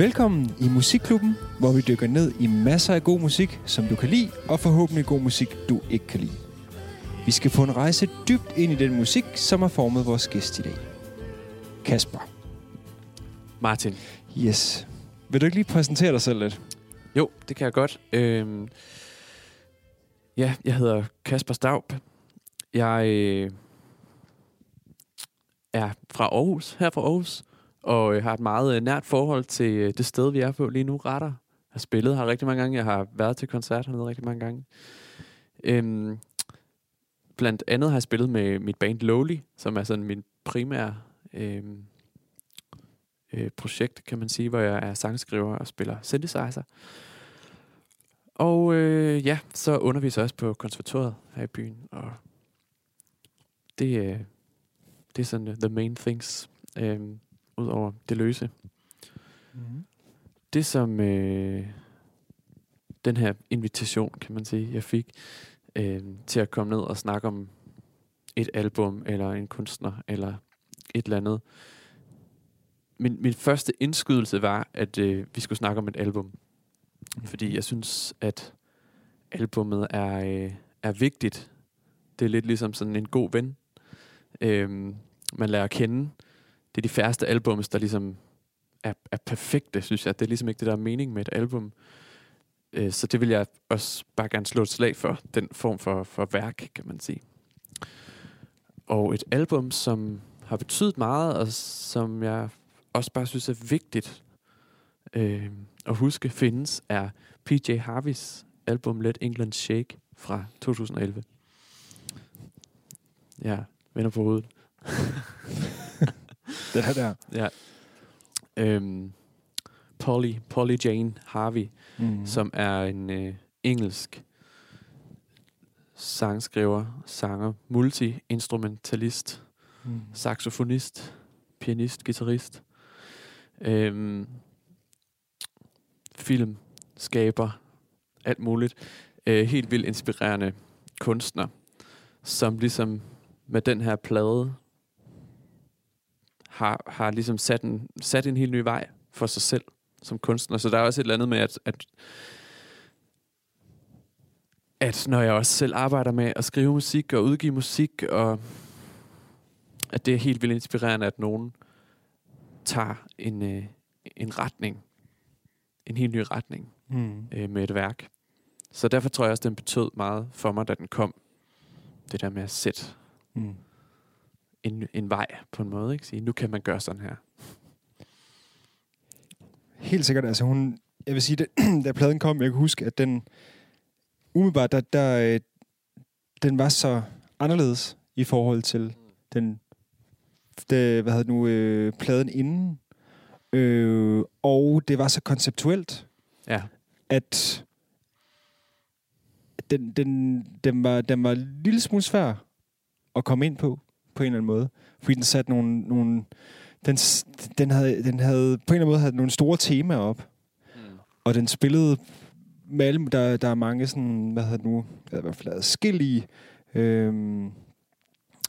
Velkommen i Musikklubben, hvor vi dykker ned i masser af god musik, som du kan lide, og forhåbentlig god musik, du ikke kan lide. Vi skal få en rejse dybt ind i den musik, som har formet vores gæst i dag. Kasper. Martin. Yes. Vil du ikke lige præsentere dig selv lidt? Jo, det kan jeg godt. Øhm, ja, jeg hedder Kasper Staub. Jeg øh, er fra Aarhus, her fra Aarhus, og øh, har et meget øh, nært forhold til øh, det sted, vi er på lige nu, Retter. Jeg har spillet her rigtig mange gange. Jeg har været til koncert hernede rigtig mange gange. Øhm, blandt andet har jeg spillet med mit band Lowly, som er sådan min primære øh, øh, projekt, kan man sige, hvor jeg er sangskriver og spiller synthesizer. Og øh, ja, så underviser jeg også på konservatoriet her i byen, og det, øh, det er sådan uh, the main things, øh, ud over det løse. Mm-hmm. Det som øh, den her invitation, kan man sige, jeg fik øh, til at komme ned og snakke om et album, eller en kunstner, eller et eller andet. Min, min første indskydelse var, at øh, vi skulle snakke om et album. Fordi jeg synes, at albummet er, øh, er vigtigt. Det er lidt ligesom sådan en god ven. Øhm, man lærer at kende. Det er de færreste albums, der ligesom er, er perfekte, synes jeg. Det er ligesom ikke det, der er mening med et album. Øh, så det vil jeg også bare gerne slå et slag for. Den form for, for værk, kan man sige. Og et album, som har betydet meget, og som jeg også bare synes er vigtigt øh, at huske findes, er PJ Harveys album Let England Shake fra 2011. Ja, vender på hovedet. Det her der. Ja. Øhm, Polly, Polly Jane Harvey, Mm. som er en øh, engelsk sangskriver, sanger, multi-instrumentalist, Mm. saxofonist, pianist, guitarist, øhm, film, skaber, alt muligt. Øh, helt vildt inspirerende kunstner, som ligesom med den her plade har, har ligesom sat en, sat en helt ny vej for sig selv som kunstner. Så der er også et eller andet med, at, at, at når jeg også selv arbejder med at skrive musik og udgive musik, og at det er helt vildt inspirerende, at nogen tager en, øh, en retning, en helt ny retning Mm. øh, med et værk. Så derfor tror jeg også, den betød meget for mig, da den kom. Det der med at sætte Mm. En, en vej på en måde. Ikke? Sige, nu kan man gøre sådan her. Helt sikkert. Altså hun, jeg vil sige, da, da pladen kom, jeg kan huske, at den umiddelbart, der, der, øh, den var så anderledes i forhold til den, det, hvad hedder det nu, øh, pladen inden. Øh, og det var så konceptuelt, Ja, at den, den, den, var, den var en lille smule svær at komme ind på, på en eller anden måde. Fordi den satte nogle... nogle den, den, havde, den havde på en eller anden måde havde nogle store temaer op. mm. Og den spillede med alle, der, der er mange sådan, hvad hedder det nu, der er i hvert fald adskillige øhm,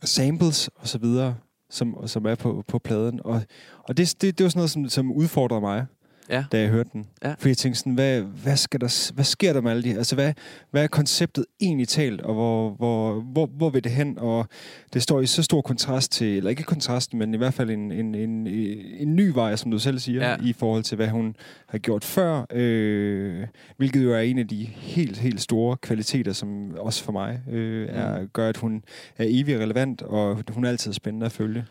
samples og så videre, som, som er på, på pladen. Og, og det, det, det var sådan noget, som, som udfordrede mig, ja. da jeg hørte den. Ja. For jeg tænkte sådan, hvad, hvad, skal der, hvad sker der med alle de Altså, hvad, hvad er konceptet egentlig talt, og hvor, hvor, hvor, hvor vil det hen? Og det står i så stor kontrast til, eller ikke kontrast, men i hvert fald en, en, en, en ny vej, som du selv siger, Ja. i forhold til, hvad hun har gjort før. Øh, hvilket jo er en af de helt, helt store kvaliteter, som også for mig øh, er, gør, at hun er evig relevant, og hun er altid spændende at følge.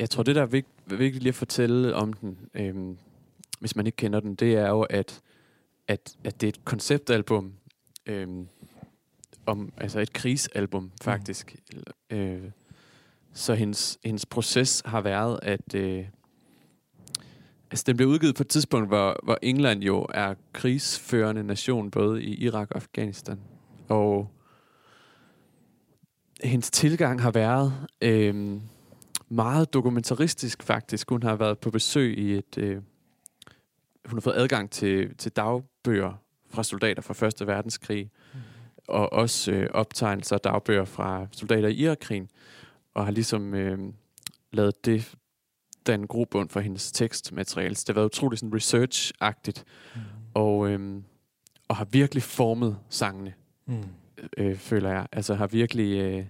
Jeg tror, det der er vigt, vigtigt lige at fortælle om den, øhm, hvis man ikke kender den, det er jo, at, at, at det er et konceptalbum, øhm, om, altså et krisalbum faktisk. Mm. Øh, så hendes, hendes proces har været, at øh, altså den blev udgivet på et tidspunkt, hvor, hvor England jo er krigsførende nation, både i Irak og Afghanistan. Og hendes tilgang har været øh, meget dokumentaristisk faktisk. Hun har været på besøg i et... Øh, hun har fået adgang til, til dagbøger fra soldater fra Første Verdenskrig, mm. og også øh, optegnelser og dagbøger fra soldater i Irakkrigen, og har ligesom øh, lavet det danne grobund for hendes tekstmateriale. Så det har været utroligt sådan research-agtigt, Mm. og, øhm, og har virkelig formet sangene, Mm. øh, føler jeg. Altså har virkelig... Øh,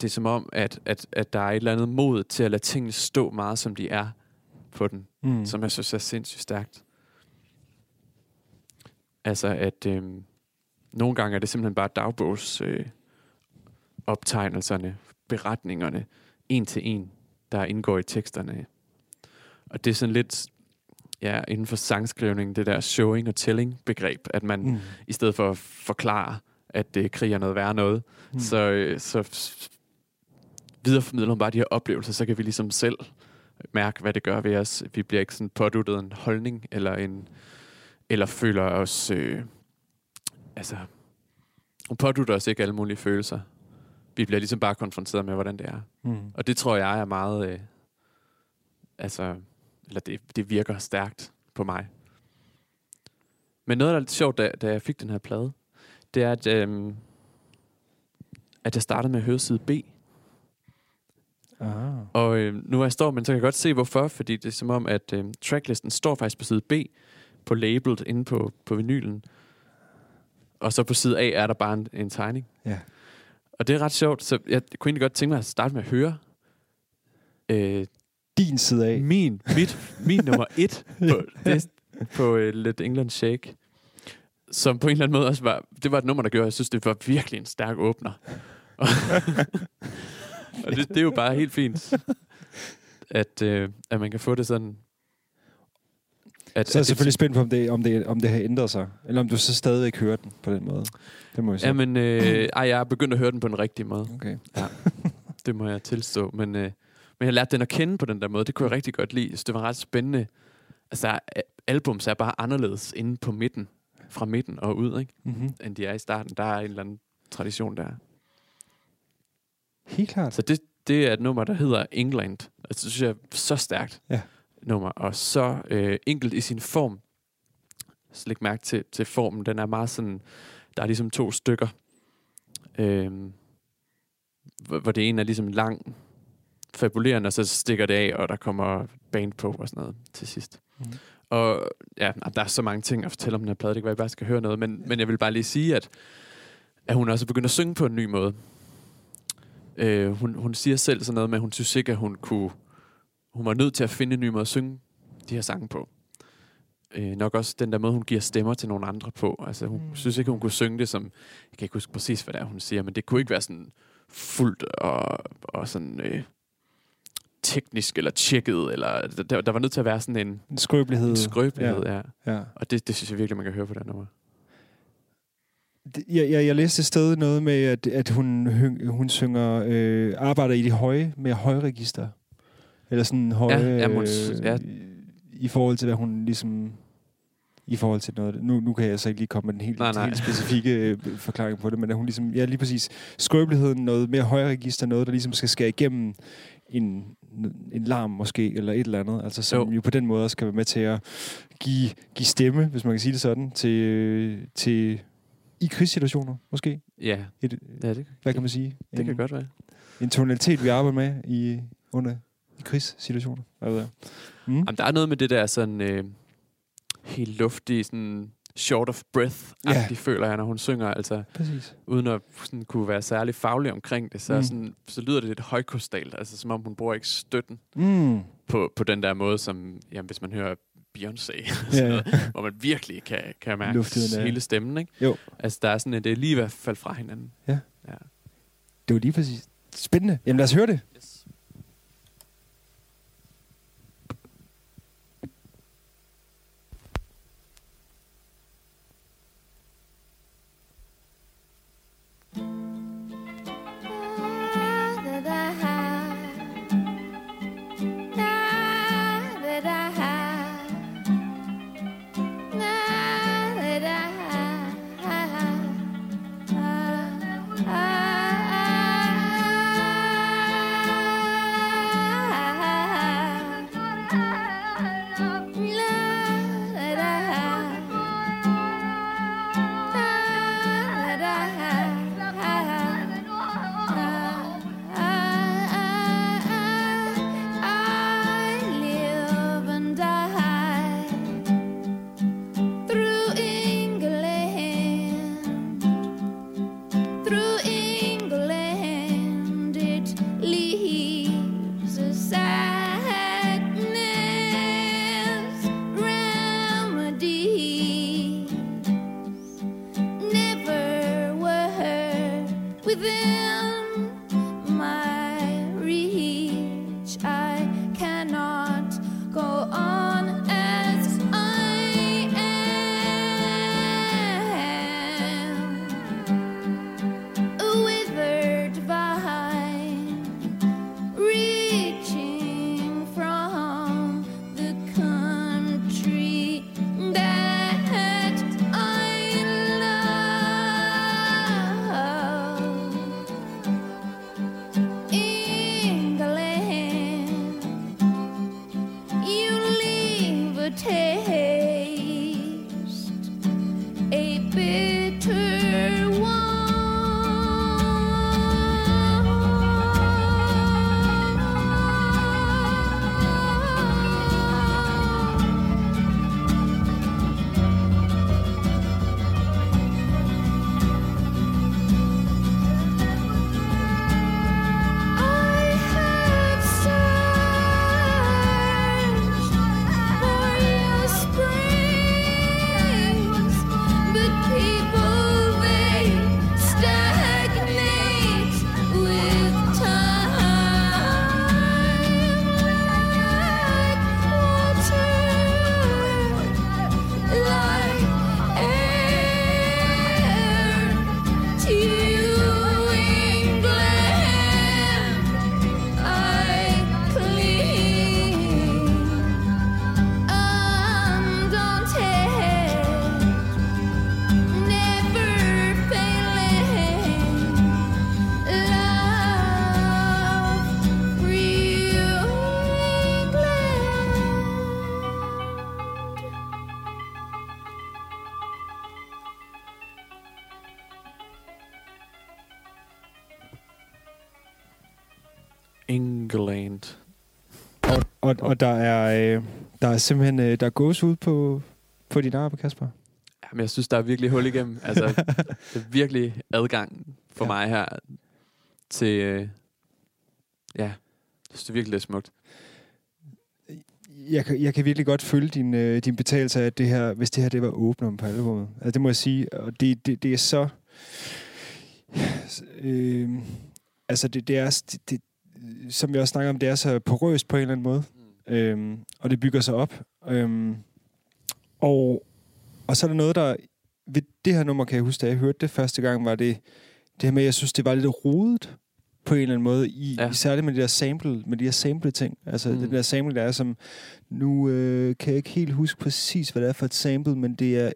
det er som om, at, at, at der er et eller andet mod til at lade tingene stå meget, som de er på den, Mm. som jeg synes er sindssygt stærkt. Altså at øhm, nogle gange er det simpelthen bare dagbogs øh, optegnelserne, beretningerne, en til en, der indgår i teksterne. Og det er sådan lidt, ja, inden for sangskrivning, det der showing og telling begreb, at man Mm. i stedet for at forklare, at det krig er noget værre noget, Mm. så, øh, så videreformidler hun bare de her oplevelser, så kan vi ligesom selv mærke, hvad det gør ved os. Vi bliver ikke sådan påduttet en holdning, eller en eller føler os... Øh, altså, pådutter os ikke alle mulige følelser. Vi bliver ligesom bare konfronteret med, hvordan det er. Mm. Og det tror jeg er meget... Øh, altså, eller det, det virker stærkt på mig. Men noget, der er lidt sjovt, da, da jeg fik den her plade, det er, at, øhm, at jeg startede med at høre side B. Ah. Og øh, nu hvor jeg står, men så kan jeg godt se, hvorfor. Fordi det er som om, at øh, tracklisten står faktisk på side B, på labeled inde på, på vinylen. Og så på side A er der bare en, en tegning. Ja. Og det er ret sjovt, så jeg kunne egentlig godt tænke mig at starte med at høre øh, Din side af. min, mit, min nummer et på, det, på uh, Let England Shake. Som på en eller anden måde også var, det var et nummer, der gjorde, jeg synes, det var virkelig en stærk åbner. Og, det, det er jo bare helt fint, at, øh, at man kan få det sådan. At, Så er jeg selvfølgelig spændt på, om det, om, det, om det har ændret sig. Eller om du så stadigvæk hører den på den måde. Det må jeg sige. Jamen, øh, ej, jeg er begyndt at høre den på den rigtige måde. Okay. Det må jeg tilstå. Men, øh, men jeg lærte den at kende på den der måde. Det kunne jeg rigtig godt lide. Så det var ret spændende. Altså, er- albums er bare anderledes inde på midten. Fra midten og ud, ikke? Mm-hmm. end de er i starten. Der er en eller anden tradition der. Helt klart. Så det, det er et nummer, der hedder England. Altså, det synes jeg er så stærkt Ja. nummer, og så øh, enkelt i sin form. Så læg mærke til, til formen. Den er meget sådan, der er ligesom to stykker. Øhm, hvor, hvor det ene er ligesom lang, fabulerende, og så stikker det af, og der kommer band på og sådan noget til sidst. Mhm. Og ja, der er så mange ting at fortælle om den her plade. Det kan være, at jeg bare skal høre noget. Men, men jeg vil bare lige sige, at, at hun også er begyndt at synge på en ny måde. Øh, hun, hun siger selv sådan noget med, at hun synes ikke, at hun kunne... Hun var nødt til at finde en ny måde at synge de her sange på. Øh, nok også den der måde, hun giver stemmer til nogle andre på. Altså, hun Mm. synes ikke, hun kunne synge det som... Jeg kan ikke huske præcis, hvad det er, hun siger, men det kunne ikke være sådan fuldt og, og sådan... Øh, teknisk eller tjekket, eller der, der var nødt til at være sådan en, En skrøbelighed. en skrøbelighed, ja. ja. Ja. Og det, det synes jeg virkelig, man kan høre på den nummer. Det- Jeg, jeg, jeg læste et sted noget med, at, at hun, hun, synger, øh, arbejder i de høje, med højregister. Eller sådan høje, Ja, jamen, hun s- øh, ja. i forhold til, hvad hun ligesom... I forhold til noget... Nu, nu kan jeg så ikke lige komme med den helt, Nej, nej. helt specifikke øh, forklaring på det, men at hun ligesom... Ja, lige præcis. Skrøbeligheden, noget mere højregister, noget, der ligesom skal skære igennem en, en larm måske, eller et eller andet. Altså som jo. Jo. på den måde også kan være med til at give, give stemme, hvis man kan sige det sådan, til, til i krigssituationer, måske. Ja, Et, ja det, hvad kan man sige? det en, kan godt være. En tonalitet, vi arbejder med i, under, i krigssituationer. Hvad ved jeg. Mm. Jamen, der er noget med det der sådan øh, helt luftige, sådan short of breath-agtigt, Ja. føler jeg, når hun synger. Altså, Præcis. uden at sådan, kunne være særlig faglig omkring det, så, mm. sådan, så lyder det lidt højkostalt. Altså, som om hun bruger ikke støtten Mm. på, på den der måde, som jamen, hvis man hører Beyoncé, Ja, ja. hvor man virkelig kan, kan mærke Luftigheden er- hele stemmen. Ikke? Jo. Altså, der er sådan, at det er lige ved at falde fra hinanden. Ja. ja. Det var lige præcis. Spændende. Jamen lad os høre det. Og, og, der er, øh, der er simpelthen øh, der er gås ud på, på din arme, Kasper. Jamen, jeg synes, der er virkelig hul igennem. Altså, det er virkelig adgang for Ja. mig her til... Øh, ja, jeg synes, det er virkelig lidt smukt. Jeg, kan- jeg kan virkelig godt følge din, øh, din betagelse af at det her, hvis det her det var åbneren på albumet. Altså, det må jeg sige. Og det, det, det er så... Øh, altså, det, det er... Det, det, som vi også snakker om, det er så porøst på en eller anden måde. Øhm, og det bygger sig op. Øhm, og, og så er der noget, der... Ved det her nummer, kan jeg huske, da jeg hørte det første gang, var det det her med, at jeg synes, det var lidt rodet på en eller anden måde, i, ja. Særligt med de der sample, med de her sample ting. Altså. Mm. den der sample, der er som... Nu øh, kan jeg ikke helt huske præcis, hvad det er for et sample, men det er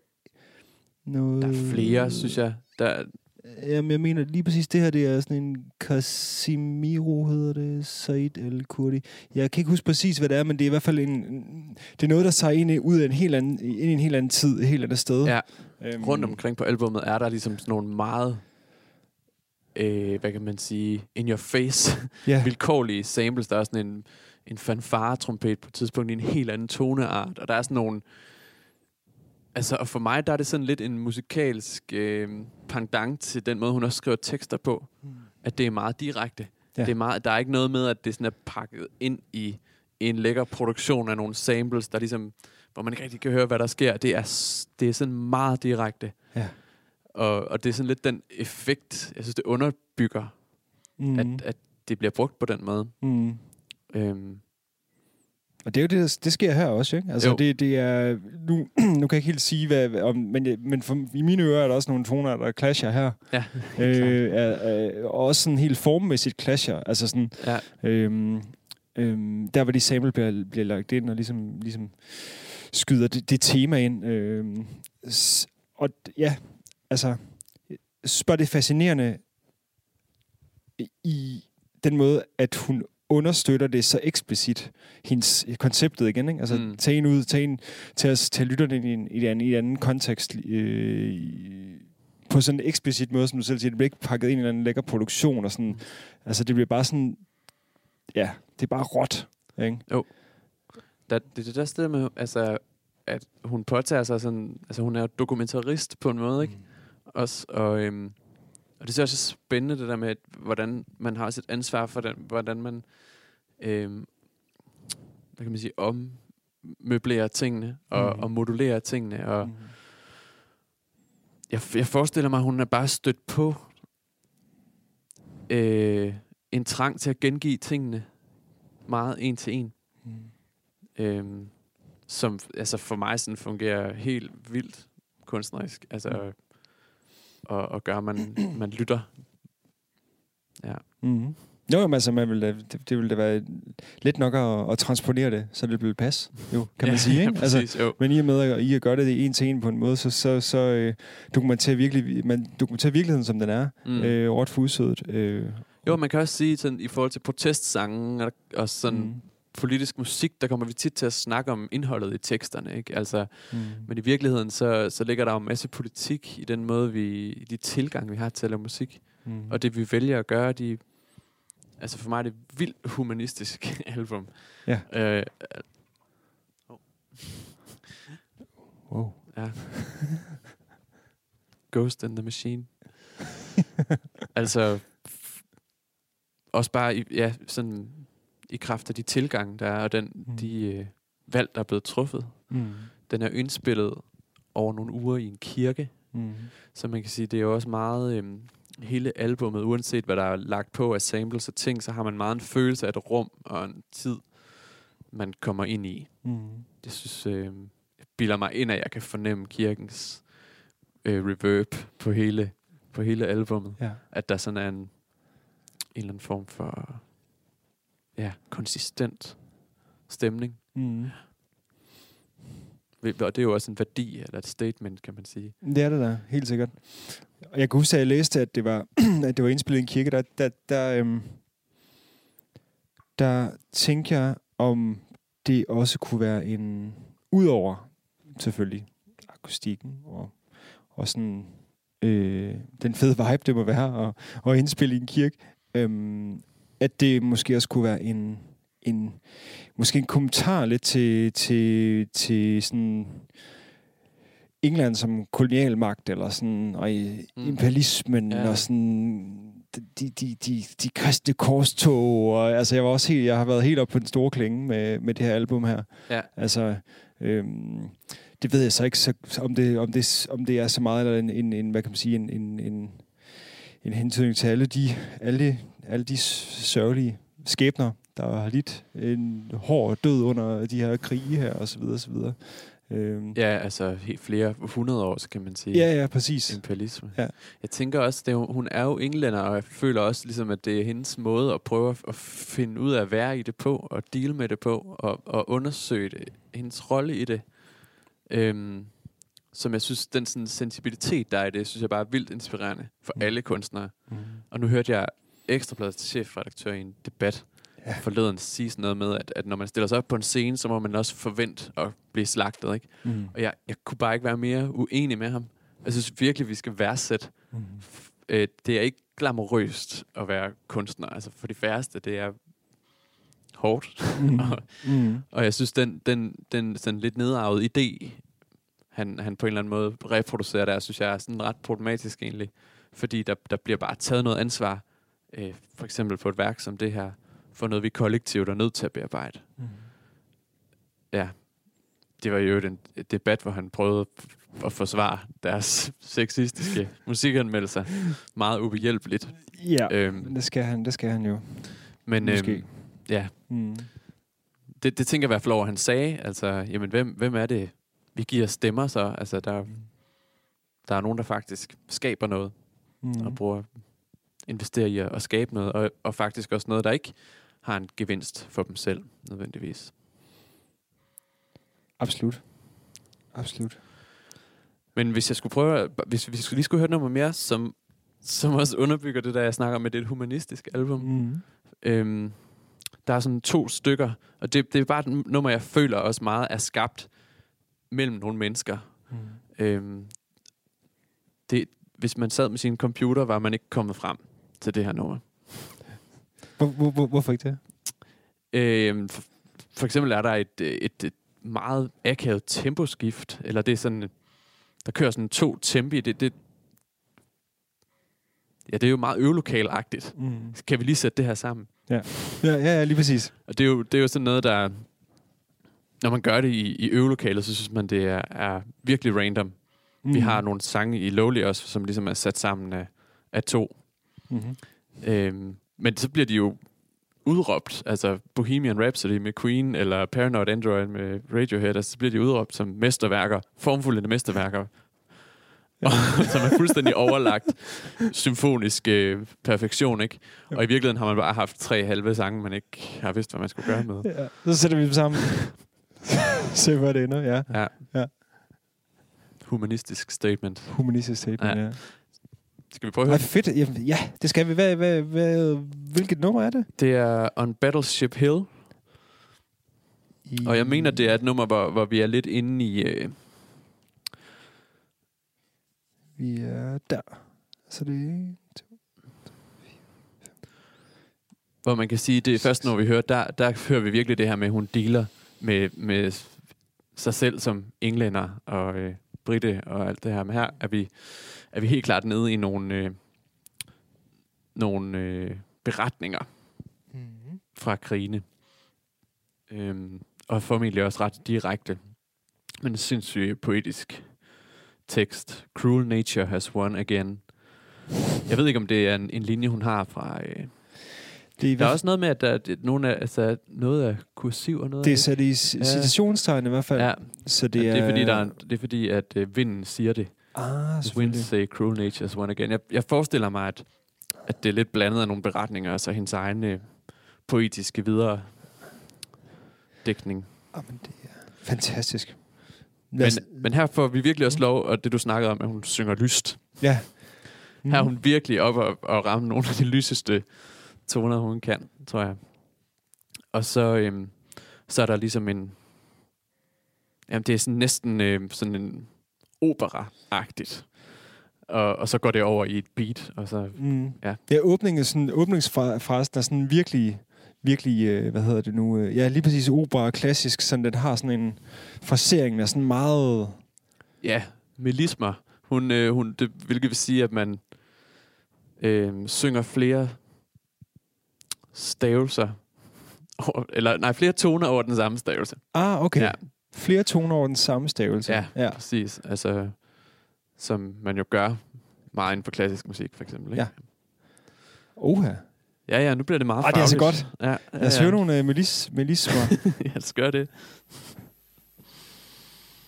noget... Der er flere, synes jeg. Der, Jamen, jeg mener lige præcis det her, det er sådan en Casimiro, hedder det, Said El Kurdi. Jeg kan ikke huske præcis, hvad det er, men det er i hvert fald en, det er noget, der tager ind i- ud af en helt anden, ind i en helt anden tid, et helt andet sted. ja, Øhm, rundt omkring på albummet er der ligesom sådan nogle meget, øh, hvad kan man sige, in your face, Ja, vilkårlige samples. Der er sådan en, en fanfare-trompet på et tidspunkt i en helt anden toneart, og der er sådan nogle... Altså, og for mig, der er det sådan lidt en musikalsk øh, pendant til den måde, hun også skriver tekster på. At det er meget direkte. Ja. Det er meget, der er ikke noget med, at det sådan er pakket ind i en lækker produktion af nogle samples, der ligesom, hvor man ikke rigtig kan høre, hvad der sker. Det er, det er sådan meget direkte. Ja. Og, og det er sådan lidt den effekt, jeg synes, det underbygger, mm, mm. at, at det bliver brugt på den måde. mm. Øhm, Og det er jo det, det sker her også, ikke? Altså, Jo. det, det er... Nu, nu kan jeg ikke helt sige, hvad, om, men, men for, i mine ører er der også nogle toner, der clasher her. ja, Øh, er, er, og også sådan helt formmæssigt clasher. Altså sådan... ja. Øhm, øhm, der hvor de sample bliver, bliver lagt ind og ligesom, ligesom skyder det, det tema ind. Øhm, s- og ja, altså, bare, det er fascinerende i den måde, at hun understøtter det så eksplicit, hendes konceptet igen, ikke? Altså, mm. Mm. tage en ud, tage, en, tage, os, tage lytterne i en, i en, i en anden kontekst, øh, på sådan en eksplicit måde, som du selv siger, det bliver ikke pakket ind i en eller anden lækker produktion, og sådan, Mm. altså det bliver bare sådan, ja, det er bare råt, ikke? Der, det er det der sted med, altså, at hun påtager sig sådan, altså hun er jo dokumentarist på en måde, ikke? Også, og, øhm, og det er også spændende det der med, at, hvordan man har sit ansvar for den, hvordan man, øhm, hvad kan man sige, ommøblerer tingene, og, Mhm. og modulerer tingene, og Mm. jeg, jeg forestiller mig, at hun er bare stødt på øh, en trang til at gengive tingene meget en til en. Mm. Øhm, som altså for mig sådan fungerer helt vildt kunstnerisk. Altså, Mm. Og, og gør, at man, man lytter. Ja. Mm. Jo, jamen, altså, man vil, da- det, det ville da være let nok at, at transponere det, så det vil passe, jo, kan man ja, sige, ikke? Ja, altså, præcis, jo. men i og med at, i at gøre det en til en på en måde, så, så, så øh, dokumenterer, virkelig, man dokumenterer virkeligheden, som den er, mm. øh, råt for usødet. Øh, Jo, man kan også sige sådan, i forhold til protestsangen, og, og sådan, mm. Politisk musik, der kommer vi tit til at snakke om indholdet i teksterne, ikke? Altså, Mm. men i virkeligheden, så, så ligger der jo en masse politik i den måde, vi, i de tilgang, vi har til at lave musik. Mm. Og det, vi vælger at gøre, de, altså for mig er det et vildt humanistisk album. Ja. Øh, Wow. ja. Ghost in the Machine. altså, også bare i, ja, sådan, i kraft af de tilgange, der er, og den, Mm. de øh, valg, der er blevet truffet. Mm. Den er indspillet over nogle uger i en kirke, Mm. så man kan sige, det er jo også meget øhm, hele albummet, uanset hvad der er lagt på af samples og ting, så har man meget en følelse af et rum og en tid, man kommer ind i. Mm. Det synes, øh, bilder mig ind, at jeg kan fornemme kirkens øh, reverb på hele, på hele albummet. Ja. At der sådan er en, en eller anden form for ja, konsistent stemning. Mm. Og det er jo også en værdi, eller et statement, kan man sige. Det er det da, helt sikkert. Og jeg kan huske, at jeg læste, at det var, at det var indspillet i en kirke, der, der, der, øhm, der tænker jeg, om det også kunne være en, udover selvfølgelig akustikken og, og sådan øh, den fede vibe, det må være at, at indspille i en kirke, øhm, at det måske også kunne være en, en måske en kommentar lidt til, til, til sådan England som kolonialmagt, eller sådan, og Mm. imperialismen, ja. og sådan, de, de, de, de kristne korstog, og altså, jeg var også helt, jeg har været helt op på den store klinge med, med det her album her. Ja. Altså, øhm, det ved jeg så ikke, så, om, det, om, det, om det er så meget, eller en, en, en hvad kan man sige, en, en, en, en hentydning til alle de, alle, alle de sørgelige skæbner, der har lidt en hård død under de her krige her, og så videre, og så videre. Øhm, Ja, altså helt flere hundrede år, så kan man sige. ja, ja, præcis. imperialisme. Ja. Jeg tænker også, det jo- hun er jo englænder, og jeg føler også, ligesom, at det er hendes måde at prøve at, at finde ud af at være i det på, og deal med det på, og, og undersøge det, hendes rolle i det. Øhm, som jeg synes, den sådan, sensibilitet, der er i det, synes jeg bare er vildt inspirerende for Mm. alle kunstnere. Mm. Og nu hørte jeg Ekstrabladets chefredaktør i en debat Ja. forleden sige sådan noget med, at, at når man stiller sig op på en scene, så må man også forvente at blive slagtet. Ikke? Mm. Og jeg, jeg kunne bare ikke være mere uenig med ham. Jeg synes virkelig, vi skal værdsætte. Mm. Øh, det er ikke glamourøst at være kunstner. Altså for de færreste, det er hårdt. Mm. og, Mm. og jeg synes, den, den, den sådan lidt nedarvede idé, han, han på en eller anden måde reproducerer der, synes jeg er sådan ret problematisk egentlig. Fordi der, der bliver bare taget noget ansvar, øh, for eksempel på et værk som det her, for noget, vi kollektivt er nødt til at bearbejde. Mm. Ja, det var jo en debat, hvor han prøvede at forsvare deres sexistiske musikanmeldelser meget ubehjælpeligt. Ja, Øhm, det skal han, det skal han jo. men Måske. øhm, ja, Mm. det, det tænker jeg i hvert fald over, han sagde. Altså, jamen, hvem, hvem er det, vi giver stemmer så? Altså, der, der er nogen, der faktisk skaber noget, Mm. og bruger, investerer i at, at skabe noget, og, og faktisk også noget, der ikke har en gevinst for dem selv, nødvendigvis. Absolut. Absolut. Men hvis jeg skulle prøve, hvis, jeg lige skulle høre noget mere, som, som også underbygger det, der jeg snakker om, at det er et humanistisk album. Mm. Øhm, der er sådan to stykker, og det, det er bare et nummer, jeg føler også meget er skabt mellem nogle mennesker. Mm. Øhm, det, hvis man sad med sin computer, var man ikke kommet frem til det her nummer. Hvor, hvor, hvor, hvorfor ikke det? Øhm, for, for eksempel er der et, øh, et, et meget akavet temposkift, eller det er sådan, der kører sådan to tempi, det, det, ja, det er jo meget øvelokalagtigt. Mm. Kan vi lige sætte det her sammen? Ja, ja, ja, lige præcis. Og det er jo, det er jo sådan noget, der... Når man gør det i, i øvelokalet, så synes man, det er, er virkelig random. Mm. Vi har nogle sange i Lowly også, som ligesom er sat sammen af, af to. Mm-hmm. Øhm, men så bliver de jo udråbt. Altså Bohemian Rhapsody med Queen, eller Paranoid Android med Radiohead, altså, så bliver de udråbt som mesterværker, formfulde mesterværker, ja. som er fuldstændig overlagt symfonisk øh, perfektion, ikke? Og i virkeligheden har man bare haft tre halve sange, man ikke har vidst, hvad man skulle gøre med. Ja, så sætter vi dem sammen. Se, hvor det ender, ja. Ja. Ja. Humanistisk statement. Humanistisk statement, Ja. ja. Skal vi prøve at Ej, høre? fedt. Ja, ja, det skal vi. Hvad, hvad, hvad, hvilket nummer er det? Det er On Battleship Hill. I, Og jeg mener, det er et nummer, hvor, hvor vi er lidt inde i... Øh, Vi er der. Så det hvor man kan sige, det er først, når vi hører, der, der hører vi virkelig det her med, at hun dealer med, med sig selv som englænder og øh, britte og alt det her. Men her er vi, er vi helt klart nede i nogle, øh, nogle øh, beretninger mm. fra krigene. Øhm, og formentlig også ret direkte. Men en sindssygt poetisk tekst. Cruel nature has won again. Jeg ved ikke, om det er en, en linje, hun har fra... Øh, Det er, der er også noget med, at der er nogle af, altså, noget af kursiv og noget det er sat i c- Ja. citationstegn i hvert fald. Ja, Så det, er, det er fordi, der er, det er fordi at øh, vinden siger det. Ah, say cruel nature has won again. Jeg, jeg forestiller mig, at, at det er lidt blandet af nogle beretninger, altså hendes egen øh, poetiske videre dækning. Ah, men det er fantastisk. Men, os- men her får vi virkelig også lov, og det du snakkede om, at hun synger lyst. ja. Her er hun virkelig op og, og ramme nogle af de lyseste toner, hun kan, tror jeg. Og så, øhm, så er der ligesom en... Jamen, det er sådan næsten øh, sådan en opera-agtigt. Og, og så går det over i et beat, og så... Mm. Ja. ja åbningen, sådan, åbningsfrasen er sådan virkelig, virkelig, øh, hvad hedder det nu, øh, ja, lige præcis opera klassisk, sådan den har sådan en frasering, der er sådan meget, Ja, melismer. Hun, øh, hun, det, hvilket vil sige, at man øh, synger flere stavelser, over, eller nej, flere toner over den samme stavelse. ah, okay, ja. Flere toner over den samme stavelse. ja, ja. præcis. Altså, som man jo gør meget inden for klassisk musik, for eksempel. Ikke? Ja. Oha. ja, ja, nu bliver det meget Ah, det er altså godt. Ja, ja, Lad os ja. høre nogle uh, melis, melismer. ja, lad os gøre det.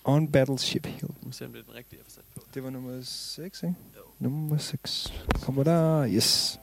On Battleship Hill. Nu må se, om det er den rigtige, jeg får sat på. Det var nummer 6, ikke? Nummer 6. Kommer der. Yes.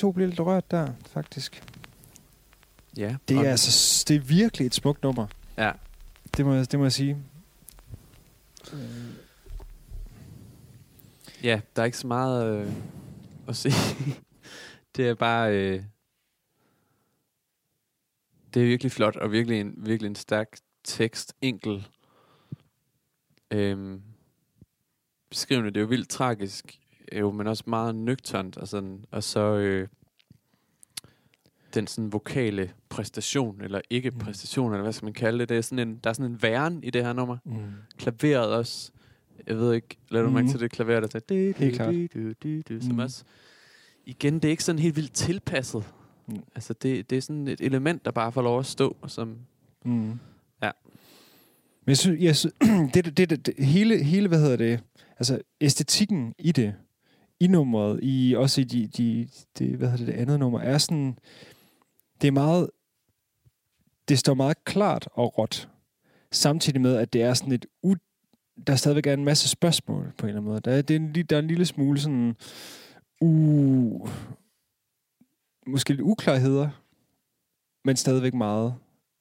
To bliver lidt rørt der, faktisk. Ja. Det er, altså, det er virkelig et smukt nummer. Ja. Det må, jeg- det må jeg sige. Ja, der er ikke så meget øh, at sige. det er bare... Øh, det er virkelig flot, og virkelig en, virkelig en stærk tekst. Enkel. Øh, beskrivende. Det er jo vildt tragisk, jo, men også meget nøgternt. Og, sådan, og så øh, den sådan vokale præstation, eller ikke præstation, eller hvad skal man kalde det. det er sådan en, der er sådan en væren i det her nummer Mm. klaveret også. Jeg ved ikke, lader du mærke Mhm. til det klaver, der. Du, Helt klart. som Mhm. også... Igen, det er ikke sådan helt vildt tilpasset. Mm. Altså, det, det er sådan et element, der bare får lov at stå, som... Mm. Ja. Men jeg synes, jeg synes det, det, det, det, hele, hele, hvad hedder det, altså æstetikken i det, i nummeret, i, også i de, de, de, hvad hedder det, det andet nummer, er sådan, det er meget, det står meget klart og råt, samtidig med, at det er sådan et, u, der stadigvæk er en masse spørgsmål på en eller anden måde. Der er, det er en, der er en lille smule sådan, u, måske lidt uklarheder, men stadigvæk meget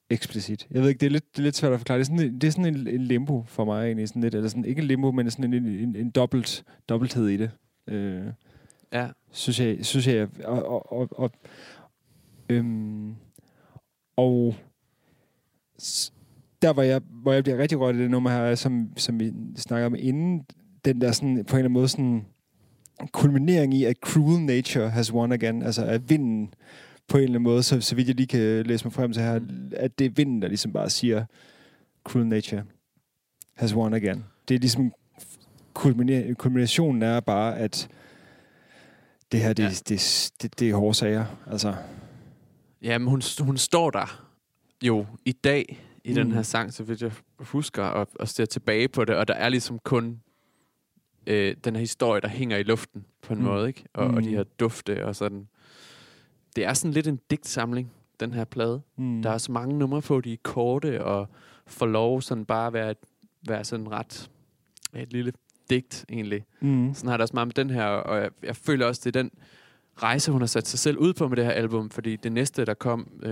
eksplicit. Jeg ved ikke, det er lidt, det er lidt svært at forklare. Det er sådan, det er sådan en, en limbo for mig egentlig. Sådan lidt, eller sådan, ikke en limbo, men sådan en, en, en, en dobbelt, dobbelthed i det. Øh, Ja, synes jeg, synes jeg og, og, og, og, øhm, og der hvor jeg, hvor jeg bliver rigtig rørt i det nummer her, som, som vi snakker om inden, den der sådan, på en eller anden måde sådan kulminering i, at cruel nature has won again, altså at vinden på en eller anden måde, så, så vidt jeg lige kan læse mig frem til her, at det er vinden, der ligesom bare siger, cruel nature has won again. Det er ligesom, kulminer- kulminationen er bare, at det her, det, Ja. ja. det, det, det er hårde sager. Altså, ja men hun, hun står der jo i dag i mm. den her sang, så vidt jeg husker, og, og ser tilbage på det, og der er ligesom kun øh, den her historie, der hænger i luften på en mm. Måde, ikke? Og, mm. og de Mm. her dufte og sådan. Det er sådan lidt en digtsamling, den her plade. mm. Der er så mange numre på, de er korte, og får lov sådan bare at være, være sådan ret et lille digt, egentlig. mm. Sådan har det også meget med den her, og jeg, jeg føler også, det er den rejse, hun har sat sig selv ud på med det her album, fordi det næste, der kom, uh,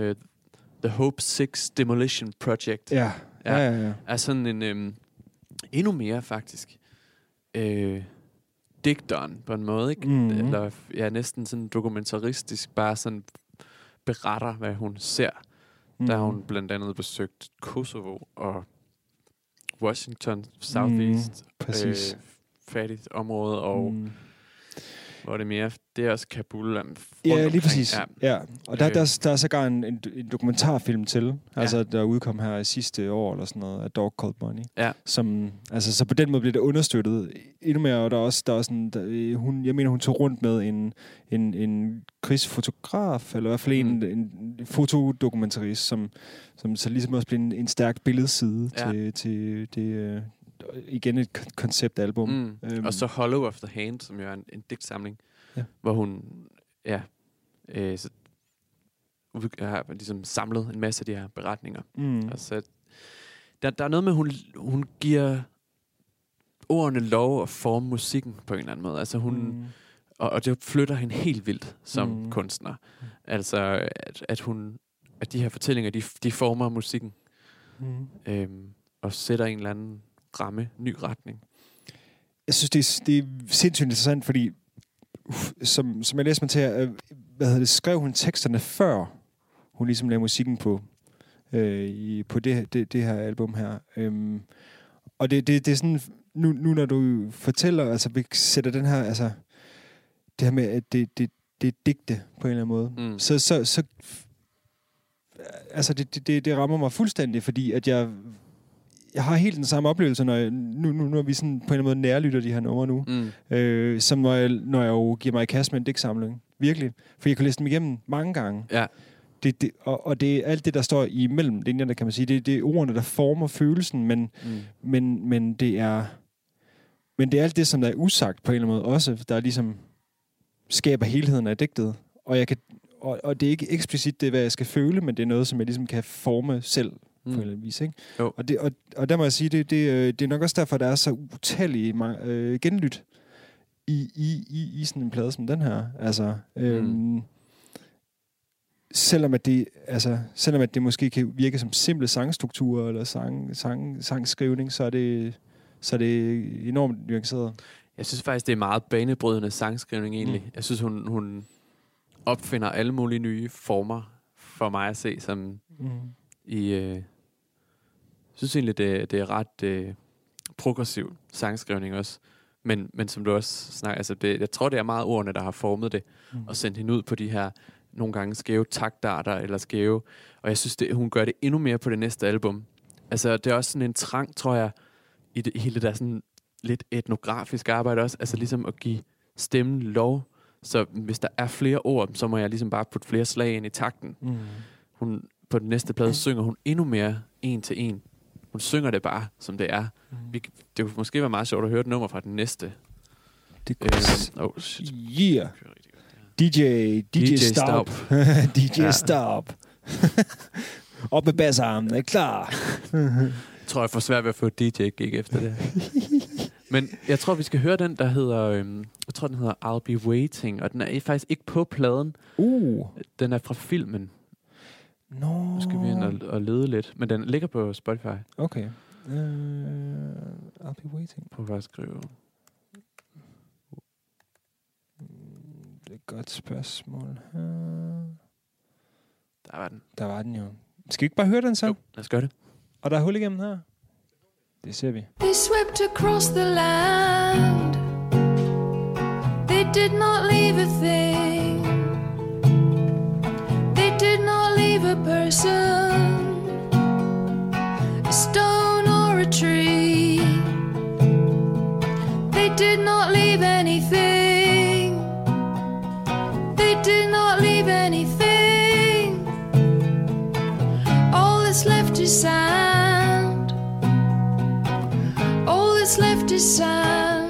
The Hope 6 Demolition Project, Ja, ja, ja. ja. er sådan en øhm, endnu mere faktisk øh, digteren på en måde, ikke? Mhm. Eller ja, næsten sådan dokumentaristisk, bare sådan beretter, hvad hun ser. Mm. Der har hun blandt andet besøgt Kosovo og Washington, Southeast, Mm, præcis. øh, fattigt område, og mm. Hvor er det mere, det er også Kabul. um, Ja, lige præcis. Ja. Ja. Og der, Øh. der, der er sågar en, en, en dokumentarfilm til, Ja. altså der udkom her sidste år eller sådan noget, A Dog Called Bonnie. Ja. Som, altså, så på den måde bliver det understøttet endnu mere, og der er også, der er en, der, hun, jeg mener, hun tog rundt med en, en, en krigsfotograf, eller i hvert fald Mm. en, en fotodokumentarist, som, som så ligesom også blev en, en stærk billedside Ja. til, til det, øh, igen et kon- konceptalbum. Mm. Øhm. Og så Hollow of the Hand, som jo er en, en digtsamling, Ja. hvor hun ja, øh, så, har ligesom samlet en masse af de her beretninger. Mm. Altså, der, der er noget med, hun, hun giver ordene lov at forme musikken på en eller anden måde. Altså hun, mm. Og, og det flytter hende helt vildt som. Mm. kunstner. Altså, at, at hun at de her fortællinger, de, de former musikken Mm. øhm, og sætter en eller anden ramme, ny retning. Jeg synes, det er, det er sindssygt interessant, fordi uff, som, som jeg læste mig til, øh, hvad hedder det, skrev hun teksterne før hun ligesom lavede musikken på, øh, i, på det, det, det her album her. Øhm, og det, det, det er sådan, nu, nu når du fortæller, altså vi sætter den her, altså det her med, at det, det, det er digte på en eller anden måde, Mm. så, så, så altså det, det- det, rammer mig fuldstændig, fordi at jeg, jeg har helt den samme oplevelse, når, jeg, nu, nu, når vi sådan på en eller anden måde nærlytter de her numre nu, Mm. øh, som når jeg, når jeg jo giver mig i kast med en digtsamling. Virkelig. For jeg kan læse dem igennem mange gange. Ja. Det, det, og, og det er alt det, der står imellem linjerne, kan man sige. Det, det er ordene, der former følelsen, men, Mm. men, men det er men det er alt det, som der er usagt på en eller anden måde også, der ligesom skaber helheden af digtet. Og, jeg kan, og, og det er ikke eksplicit det, hvad jeg skal føle, men det er noget, som jeg ligesom kan forme selv mm. på en eller anden vis. Ikke? Jo. Og, det, og, og der må jeg sige, det, det, øh, det er nok også derfor, der er så utallige øh, genlyt i, i, i, i sådan en plade som den her. Altså, øhm, mm. selvom at det, altså, selvom at det måske kan virke som simple sangstrukturer eller sang, sang, sangskrivning, så er det så er det enormt nuanceret. Jeg synes faktisk, det er meget banebrydende sangskrivning egentlig. Mm. Mm. Jeg synes, hun, hun opfinder alle mulige nye former for mig at se, som Mm. i... Øh, synes egentlig, det, det er ret øh, progressiv sangskrivning også. Men, men som du også snakker, altså det, jeg tror, det er meget ordene, der har formet det, Mm. og sendt hende ud på de her nogle gange skæve taktarter, eller skæve, og jeg synes, det, hun gør det endnu mere på det næste album. Altså, det er også sådan en trang, tror jeg, i det hele der sådan lidt etnografisk arbejde også, altså ligesom at give stemmen lov, så hvis der er flere ord, så må jeg ligesom bare putte flere slag ind i takten. Mm. Hun, på den næste plade synger hun endnu mere en til en. Hun synger det bare, som det er. Mm. Vi, det kunne måske være meget sjovt at høre et nummer fra den næste. Det kunne Øh, oh, shit. Yeah. DJ, DJ, DJ Stop. DJ Ja. Stop. Op med bassarmen, er klar? Jeg tror, jeg får svært ved at få DJ-gig efter det. Men jeg tror, vi skal høre den, der hedder... Øhm, jeg tror, den hedder I'll Be Waiting. Og den er faktisk ikke på pladen. Uh. Den er fra filmen. Nå. Nu skal vi ind og, og lede lidt. Men den ligger på Spotify. Okay. Uh, I'll be waiting. På at skrive. Det er et godt spørgsmål. Uh, Der var den. der var den jo. Skal vi ikke bare høre den så? Jo, lad os gøre det. Og der er hul igennem her. Det ser vi. They swept across the land. They did not leave a thing. A stone or a tree. They did not leave anything. They did not leave anything. All that's left is sand. All that's left is sand.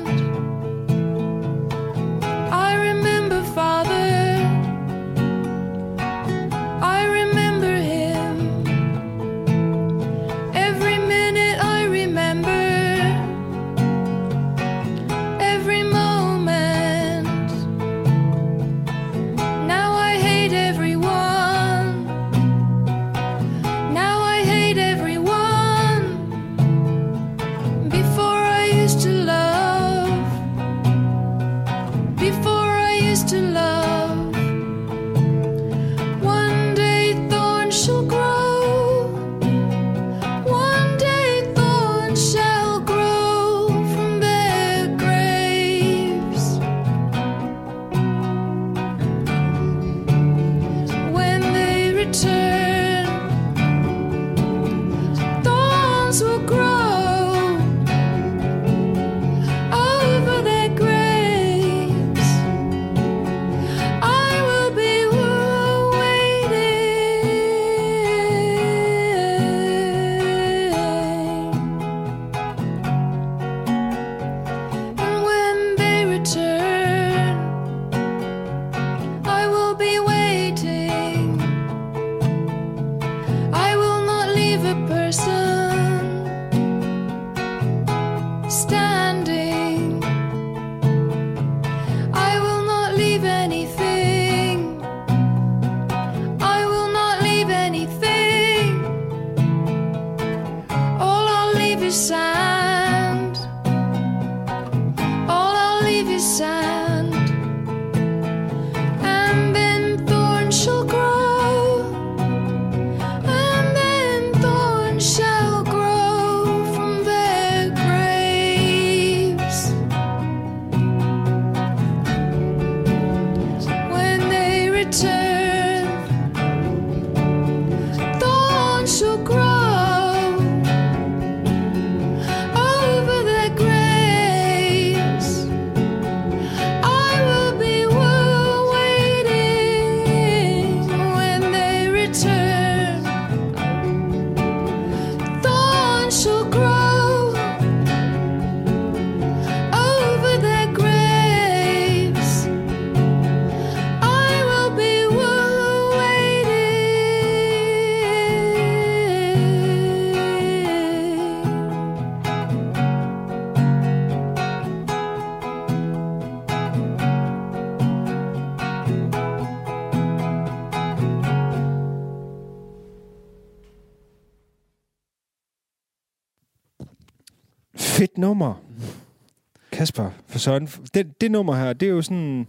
Kasper, for søren. Det, det nummer her, det er jo sådan...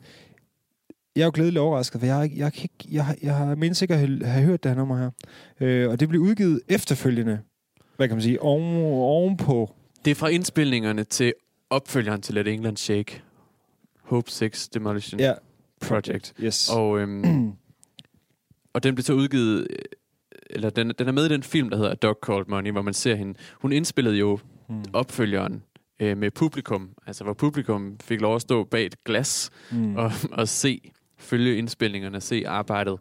Jeg er jo glædelig overrasket, for jeg, har ikke- jeg, ikke, jeg, har- jeg har mindst ikke have, have hørt det her nummer her. Øh, og det blev udgivet efterfølgende, hvad kan man sige, oven, ovenpå. Det er fra indspilningerne til opfølgeren til Let England Shake. Hope 6 Demolition Ja. Project. Yes. Og, øhm, og den blev så udgivet, eller den, den er med i den film, der hedder A Dog Called Money, hvor man ser hende. Hun indspillede jo Mm. opfølgeren øh, med publikum, altså hvor publikum fik lov at stå bag et glas Mm. og, og se, følge indspilningerne, se arbejdet.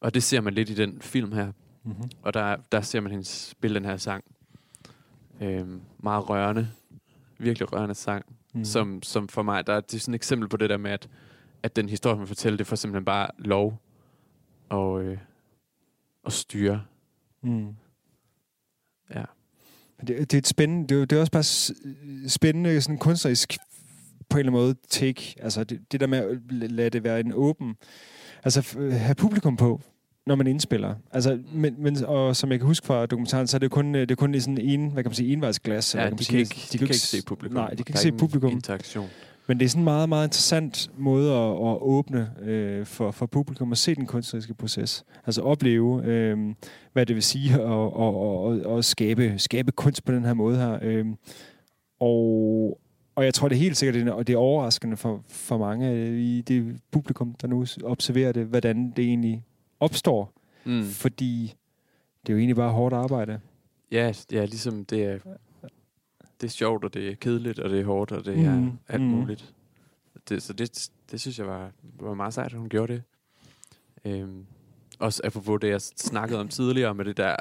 Og det ser man lidt i den film her. Mm-hmm. Og der, der ser man hende spille den her sang. Øhm, meget rørende. Virkelig rørende sang. Mm. Som, som for mig, der er, det er sådan et eksempel på det der med, at, at den historie, man fortæller, det får simpelthen bare lov og, øh, at styre. Mm. Ja. Det, det er et spændende, det er, det er også bare spændende sådan kunstnerisk på en eller anden måde take. Altså det, det der med at lade det være en åben, altså have publikum på, når man indspiller. Altså, men, men, og som jeg kan huske fra dokumentaren, så er det kun, øh, det er kun i sådan en, hvad kan man sige, envejsglas. eller Ja, hvad de man kan, ikke, sige. de, kan ikke se publikum. Nej, de kan Der ikke se publikum. interaktion. Men det er sådan en meget, meget interessant måde at, at åbne øh, for, for publikum at se den kunstneriske proces. Altså opleve, øh, hvad det vil sige at, at, at, at, skabe, skabe kunst på den her måde her. Øh, og, og jeg tror, det er helt sikkert, det er, og det er overraskende for, for mange i det publikum, der nu observerer det, hvordan det egentlig opstår. Mm. Fordi det er jo egentlig bare hårdt arbejde. Ja, ja, ligesom det er, det er sjovt, og det er kedeligt, og det er hårdt, og det er Mm, alt mm. muligt. Det, så det, det synes jeg var, var meget sejt, at hun gjorde det. Øhm, også apropos det, jeg snakkede om tidligere, med det der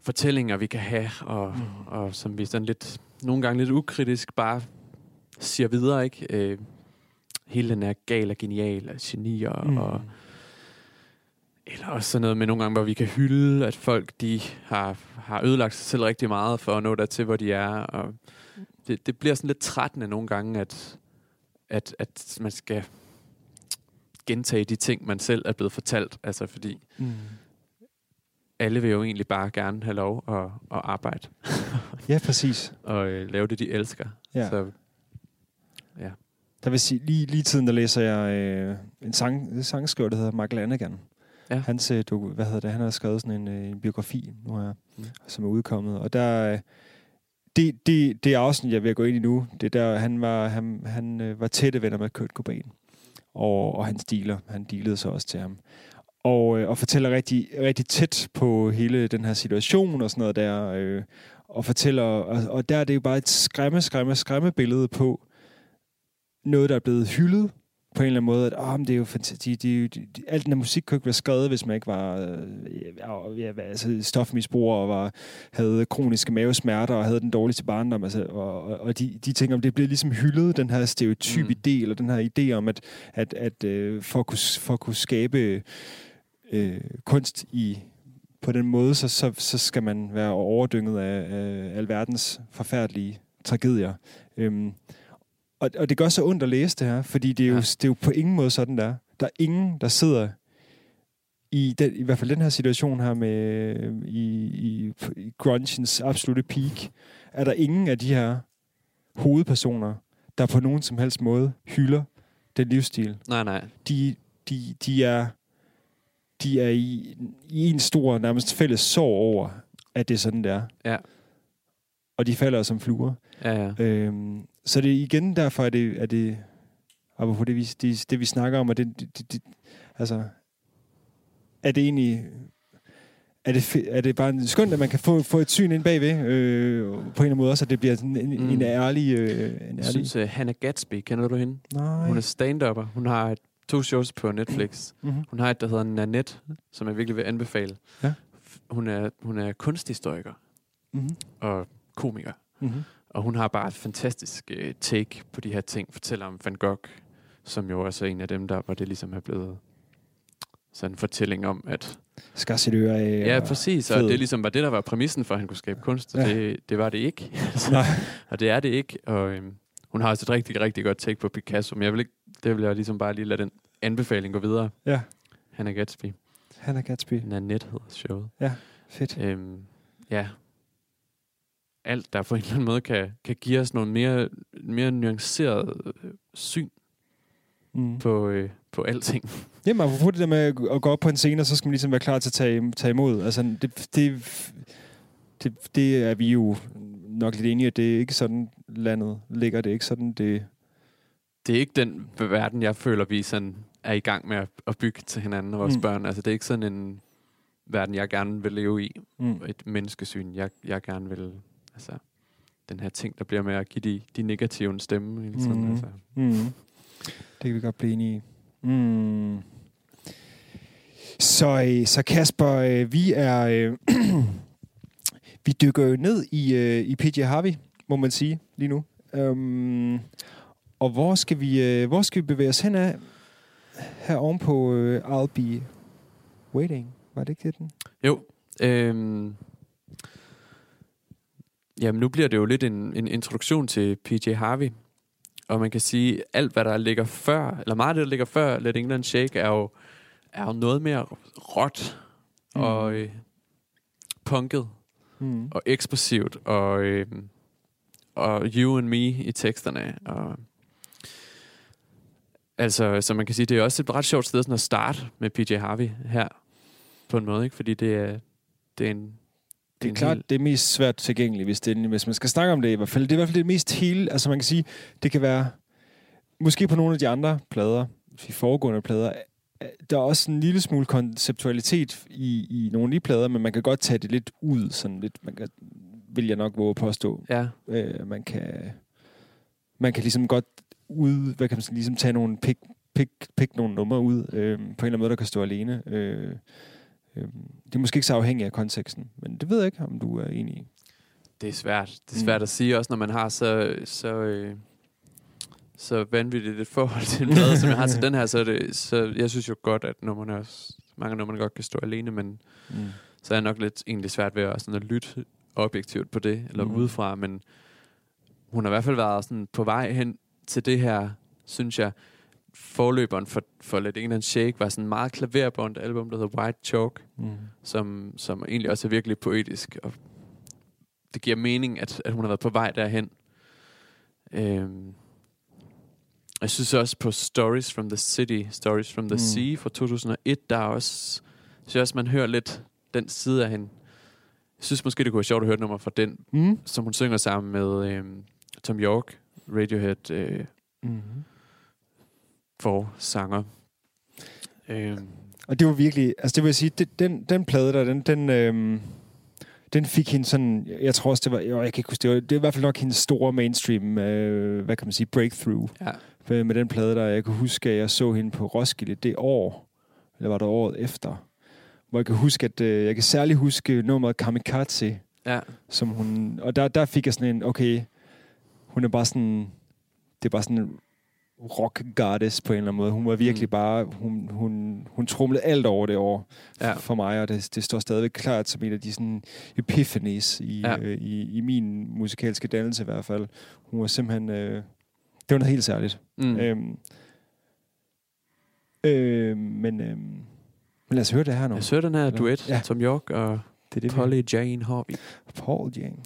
fortællinger, vi kan have, og, mm. og som vi sådan lidt, nogle gange lidt ukritisk bare siger videre, ikke? Øh, hele den her gal og genial og genier, mm. og eller også sådan noget med nogle gange, hvor vi kan hylde, at folk de har, har ødelagt sig selv rigtig meget for at nå dertil, hvor de er. Og det, det bliver sådan lidt trættende nogle gange, at, at, at man skal gentage de ting, man selv er blevet fortalt. Altså fordi Mm. alle vil jo egentlig bare gerne have lov at, at arbejde Ja, præcis. og øh, lave det, de elsker. Ja. Så Der vil sige, lige, lige tiden, der læser jeg øh, en sang, en sangskriver, der hedder Mark Lanegan. Ja. Hans, øh, du, hvad hedder det, han har skrevet sådan en, øh, en biografi nu her, Mm. som er udkommet. Og der, øh, det, det, det afsnit, jeg er at gå ind i nu, det er der, han var, han, han var tætte venner med Kurt Cobain. Og, og hans dealer, han dealede så også til ham. Og, og fortæller rigtig, rigtig tæt på hele den her situation og sådan noget der. Øh, og fortæller, og, og der er det jo bare et skræmme, skræmme, skræmme billede på, noget, der er blevet hyldet på en eller anden måde, at oh, men det er jo fantastisk. De, de, de, alt den her musik kunne ikke være skrevet, hvis man ikke var øh, ja, altså, stofmisbruger og var, havde kroniske mavesmerter og havde den dårligste barndom. Altså, og, og, og de, de ting om, det bliver ligesom hyldet, den her stereotyp Mm. mm. idé, eller den her idé om, at, at, at øh, for, at kunne, for at kunne skabe øh, kunst i på den måde, så, så, så skal man være overdynget af, af alverdens forfærdelige tragedier. Øhm, og, og det gør så ondt at læse det her, fordi det er, jo, Ja. det er jo på ingen måde sådan, der. Der er ingen, der sidder i, den, i hvert fald den her situation her med i, i, i grungens absolute peak, er der ingen af de her hovedpersoner, der på nogen som helst måde hylder den livsstil. nej, nej. De, de, de er de er i, i en stor, nærmest fælles sorg over, at det er sådan, det er. Ja. Og de falder som fluer. Ja, ja. Øhm, så det igen derfor, er det, er det apropos det, vi, det, det, vi snakker om, og det, det, det, altså, er det egentlig, er det, er det bare skønt, at man kan få, få et syn ind bagved, øh, på en eller anden måde at det bliver sådan en, Mm. en ærlig, øh, en Jeg ærlig... synes, uh, Hannah Gatsby, kender du hende? Nej. Hun er stand-upper. Hun har et- to shows på Netflix. mm-hmm. Hun har et, der hedder Nanette, som jeg virkelig vil anbefale. Ja. Hun er, hun er kunsthistoriker Mm-hmm. og komiker. Mm-hmm. Og hun har bare et fantastisk uh, take på de her ting. Fortæller om Van Gogh, som jo også er en af dem, der hvor det ligesom er blevet sådan en fortælling om, at... Skar sit øre af. Ja, præcis. Og fed. det ligesom var det, der var præmissen for, at han kunne skabe kunst. Og Ja. det, det var det ikke. Nej. og det er det ikke. Og øhm, hun har også et rigtig, rigtig godt take på Picasso. Men jeg vil ikke, det vil jeg ligesom bare lige lade den anbefaling gå videre. Ja, Hannah Gatsby. Hannah Gatsby. Nanette hedder showet. Fedt. Øhm, ja. Alt, der på en eller anden måde kan, kan give os nogle mere, mere nuanceret øh, syn Mm. på, øh, på alting. Jamen, apropos det der med at gå op på en scene, og så skal man ligesom være klar til at tage, tage imod. Altså, det, det, det, det er vi jo nok lidt enige i, at det er ikke sådan, landet ligger. Det er ikke sådan, det... Det er ikke den verden, jeg føler, vi sådan er i gang med at, bygge til hinanden og vores mm. børn. Altså, det er ikke sådan en verden, jeg gerne vil leve i. Mm. Et menneskesyn, jeg, jeg gerne vil... Altså, den her ting, der bliver med at give de, de negative en stemme. Hele tiden, Mhm. altså. Mm. Det kan vi godt blive enige i. Mm. Så, øh, så Kasper, øh, vi er... Øh, vi dykker jo ned i, i PJ Harvey, må man sige, lige nu. Um, og hvor skal, vi, hvor skal vi bevæge os hen af? Her ovenpå øh, I'll Be Waiting. Var det ikke det, den? Jo. Øhm, jamen, nu bliver det jo lidt en, en introduktion til PJ Harvey. Og man kan sige, alt hvad der ligger før, eller meget af det, der ligger før Let England Shake, er jo, er jo noget mere råt Mm. og øh, punket Mm. og eksplosivt og, øh, og you and me i teksterne. Og, altså, så man kan sige, det er også et ret sjovt sted sådan at starte med PJ Harvey her, på en måde, ikke? Fordi det er, det er en... Det er klart, helt- det er mest svært tilgængeligt, hvis, det, er- hvis man skal snakke om det i hvert fald. Det er i hvert fald det mest hele, altså man kan sige, det kan være, måske på nogle af de andre plader, de foregående plader, der er også en lille smule konceptualitet i, i nogle af de plader, men man kan godt tage det lidt ud, sådan lidt, man kan, vil jeg nok våge at påstå. Ja, Øh, man kan, man kan ligesom godt ud, hvad kan man sige, ligesom tage nogle pik, pik, pik nogle numre ud, øh, på en eller anden måde, der kan stå alene. Øh, det er måske ikke så afhængigt af konteksten, men det ved jeg ikke, om du er enig i. det er svært. Det er Mm. svært at sige, også når man har så, så, øh, så vanvittigt et forhold til plade, som jeg har til den her, så, det, så jeg synes jo godt, at nummerne også, mange nummerne godt kan stå alene, men Mm. så er jeg nok lidt egentlig svært ved at, sådan at lytte objektivt på det, eller mm. udefra, men hun har i hvert fald været sådan på vej hen til det her, synes jeg, forløberen for, for Let England Shake var sådan en meget klaverbånd album, der hedder White Chalk, Mm. som, som egentlig også er virkelig poetisk, og det giver mening, at, at hun har været på vej derhen. Øhm, jeg synes også på Stories from the City, Stories from the Mm. Sea fra 2001, der er også, synes jeg også, man hører lidt den side af hende. Jeg synes måske, det kunne være sjovt at høre et nummer fra den, Mm. som hun synger sammen med øhm, Tom York, Radiohead øh, Mm. For sanger. Øhm, Og det var virkelig, altså det vil jeg sige, det, den, den plade der, den, den, øhm, den fik hende sådan, jeg tror også, det var, jo, jeg kan ikke huske, det var, det var i hvert fald nok hendes store mainstream, øh, hvad kan man sige, breakthrough ja. med, med den plade der. Jeg kan huske, at jeg så hende på Roskilde det år, eller var det året efter, hvor jeg kan huske, at øh, jeg kan særligt huske nummeret Kamikaze, ja. som hun, og der, der fik jeg sådan en, okay, hun er bare sådan, det er bare sådan rock goddess på en eller anden måde. Hun var virkelig Mm. bare, hun, hun, hun trumlede alt over det år Ja. for mig, og det, det står stadigvæk klart som en af de sådan epiphanies i, ja. Øh, i, i min musikalske dannelse i hvert fald. Hun var simpelthen, øh, det var noget helt særligt. Mm. Øhm, øh, men, øh, men lad os høre det her nu. Jeg så den her duet, Ja. Tom York og Det er det, Polly Jane Harvey. Paul Jane.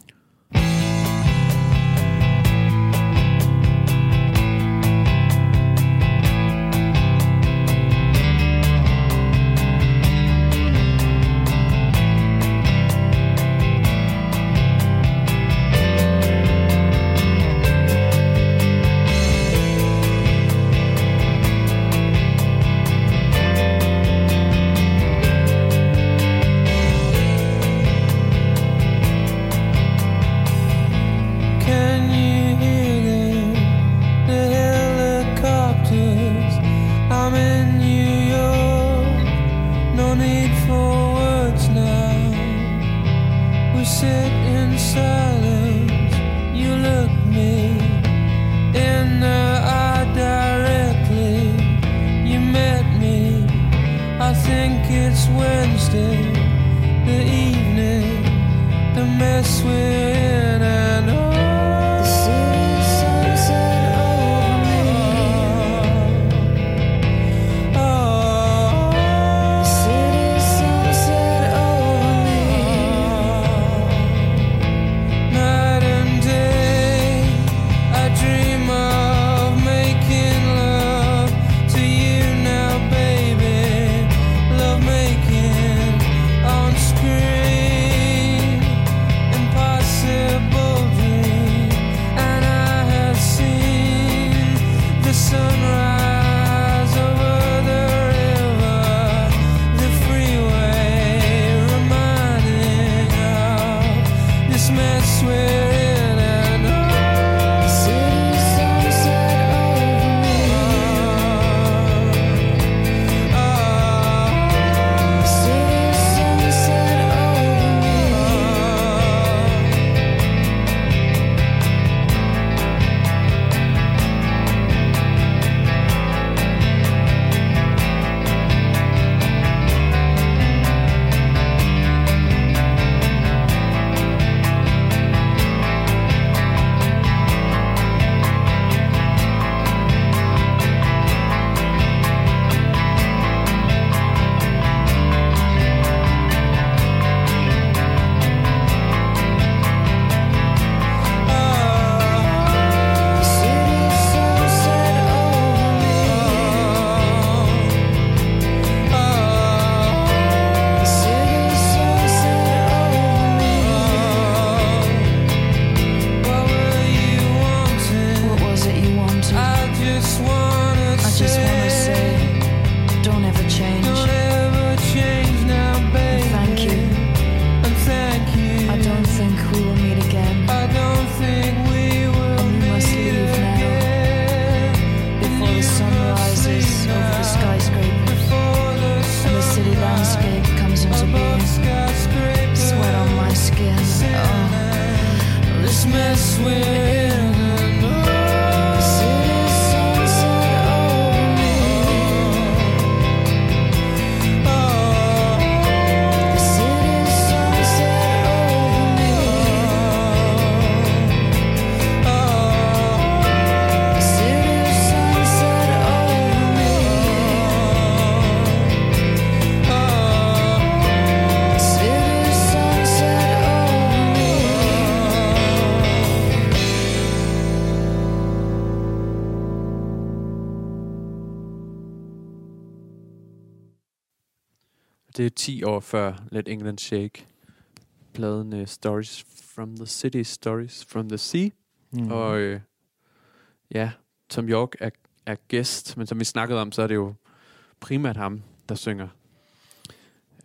Sweat on my skin. Oh. This mess with. 10 år før Let England Shake. Pladen uh, Stories from the City, Stories from the Sea. Mm. Og øh, ja, Tom York er, er gæst, men som vi snakkede om, så er det jo primært ham, der synger.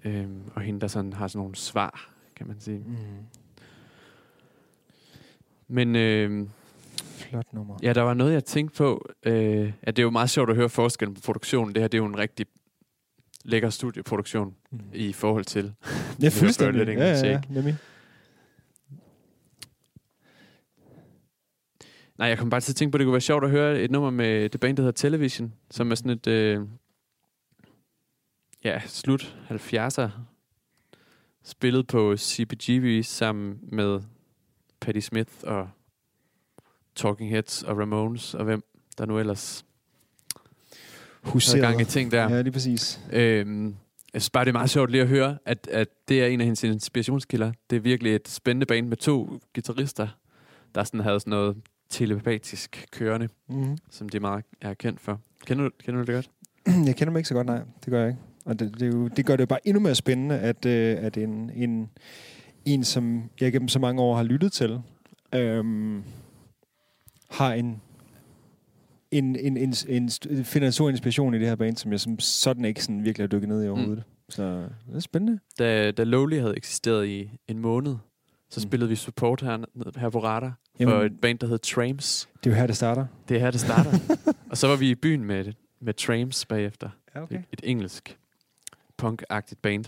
Øhm, og hende, der sådan har sådan nogle svar, kan man sige. Mm. Men øh, Flot nummer. ja, der var noget, jeg tænkte på. Øh, at det er jo meget sjovt at høre forskellen på produktionen. Det her det er jo en rigtig lækker studieproduktion Mm. i forhold til. Er fuldstændig. Ja, ja, ja, nemlig. Nej, jeg kom bare til at tænke på, at det kunne være sjovt at høre et nummer med det band, der hedder Television, som er sådan et, øh, ja, slut 70'er, spillet på CBGB sammen med Patti Smith og Talking Heads og Ramones og hvem der nu ellers Huseret. gang i ting der. Ja, lige præcis. Øhm, jeg synes bare, det er meget sjovt lige at høre, at, at det er en af hendes inspirationskilder. Det er virkelig et spændende band med to guitarister, der sådan havde sådan noget telepatisk kørende, Mm. som de meget er kendt for. Kender du, kender du det godt? Jeg kender dem ikke så godt, nej. Det gør jeg ikke. Og det, det, jo, det gør det jo bare endnu mere spændende, at, øh, at en, en, en, som jeg gennem så mange år har lyttet til, øhm, har en, en, en, en, en, st- finder en stor inspiration i det her band, som jeg som sådan ikke sådan virkelig har dykket ned i overhovedet. Mm. Så det er spændende. Da, da Lowly havde eksisteret i en måned, så Mm. spillede vi support her, her på Radar for Jamen- et band, der hed Trams. Det er jo her, det starter. Det er her, det starter. og så var vi i byen med, med Trams bagefter. Ja, Et, et engelsk punk-agtigt band.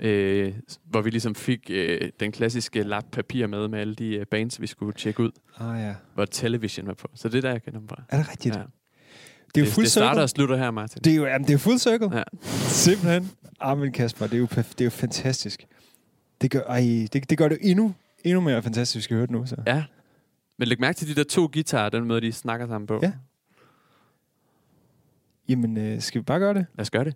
Øh, hvor vi ligesom fik øh, den klassiske lap papir med, med alle de øh, bands, vi skulle tjekke ud, Ah ja. hvor Television var på. Så det er der, jeg kender dem fra. Er det rigtigt? Ja. Det er jo Det, fuld det starter circle. og slutter her, Martin. Det er jo, jamen, det er jo full circle. Ja. Simpelthen. Men Kasper, det er jo, det er jo fantastisk. Det gør, ej, det, det gør det endnu, endnu mere fantastisk, vi skal høre det nu. Så. Ja. Men læg mærke til de der to guitarer, den måde, de snakker sammen på. Ja. Jamen, øh, skal vi bare gøre det? Lad os gøre det.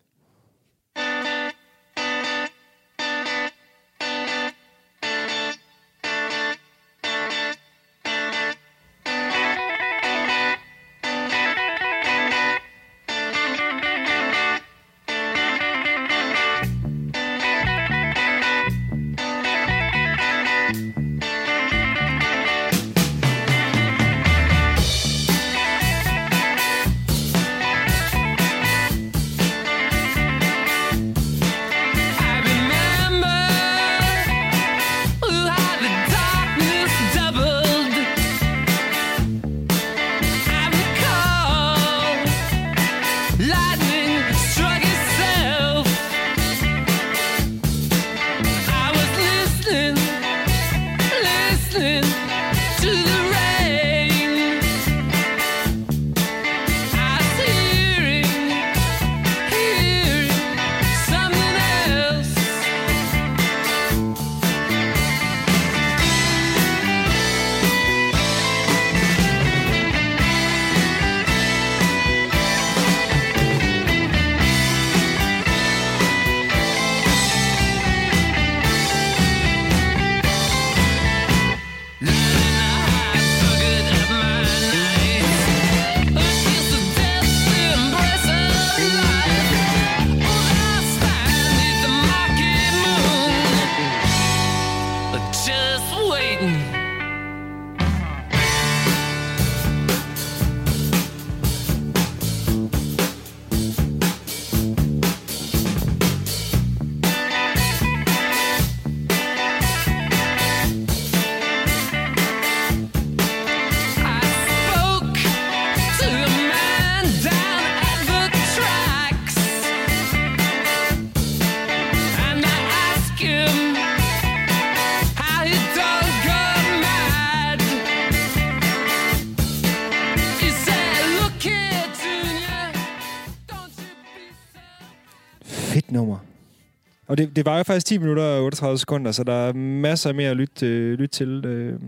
Og det, det var jo faktisk 10 minutter og 38 sekunder, så der er masser mere at lytte, øh, lytte til. Øh.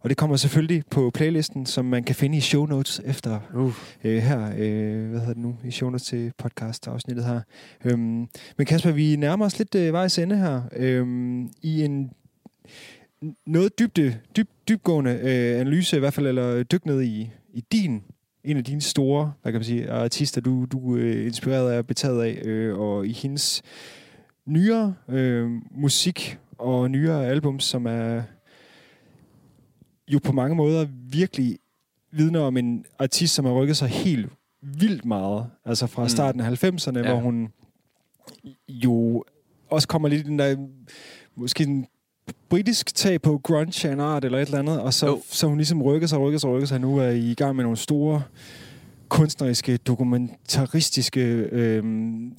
Og det kommer selvfølgelig på playlisten, som man kan finde i show notes efter Uh. øh, her. Øh, hvad hedder det nu? I show notes til podcast-afsnittet her. Øhm, men Kasper, vi nærmer os lidt øh, vejs ende her. Øhm, I en noget dybde, dyb, dybgående øh, analyse i hvert fald, eller dyk ned i, i din en af dine store, hvad kan man sige, artister, du, du er inspireret af og betaget af, øh, og i hendes nyere øh, musik og nyere album, som er jo på mange måder virkelig vidner om en artist, som har rykket sig helt vildt meget. Altså fra Mm. starten af 90'erne, Ja. hvor hun jo også kommer lidt i den der, måske en britisk tag på grunge en art eller et eller andet, og så, Jo. så hun ligesom rykker sig, rykker sig, rykker sig. Nu er I i gang med nogle store kunstneriske, dokumentaristiske øhm,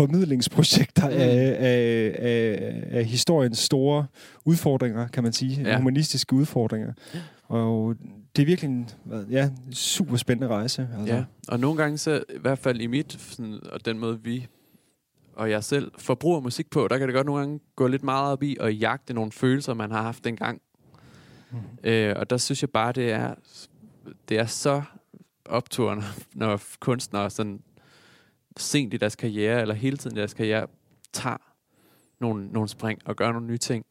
formidlingsprojekter Mm. af, af, af, af historiens store udfordringer, kan man sige. Ja. Humanistiske udfordringer. Og det er virkelig en ja, super spændende rejse. Altså. Ja, og nogle gange så, i hvert fald i mit, sådan, og den måde vi og jeg selv forbruger musik på, der kan det godt nogle gange gå lidt meget op i at jagte nogle følelser, man har haft dengang. Mm. Øh, og der synes jeg bare, det er, det er så opturende, når kunstnere sådan sent i deres karriere, eller hele tiden i deres karriere, tager nogle, nogle spring og gør nogle nye ting.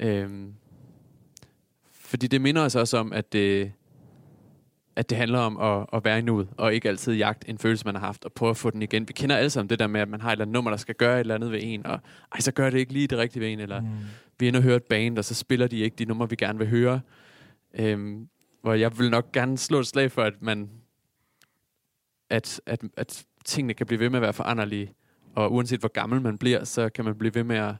Øhm, fordi det minder os også om, at det, at det handler om at, at være i nuet, og ikke altid jagte en følelse, man har haft, og prøve at få den igen. Vi kender alle sammen det der med, at man har et eller andet nummer, der skal gøre et eller andet ved en, og ej, så gør det ikke lige det rigtige ved en, eller Mm. vi er inde og høre et band, og så spiller de ikke de numre, vi gerne vil høre. Øhm, hvor jeg vil nok gerne slå et slag for, at man at, at, at tingene kan blive ved med at være foranderlige. Og uanset hvor gammel man bliver, så kan man blive ved med at,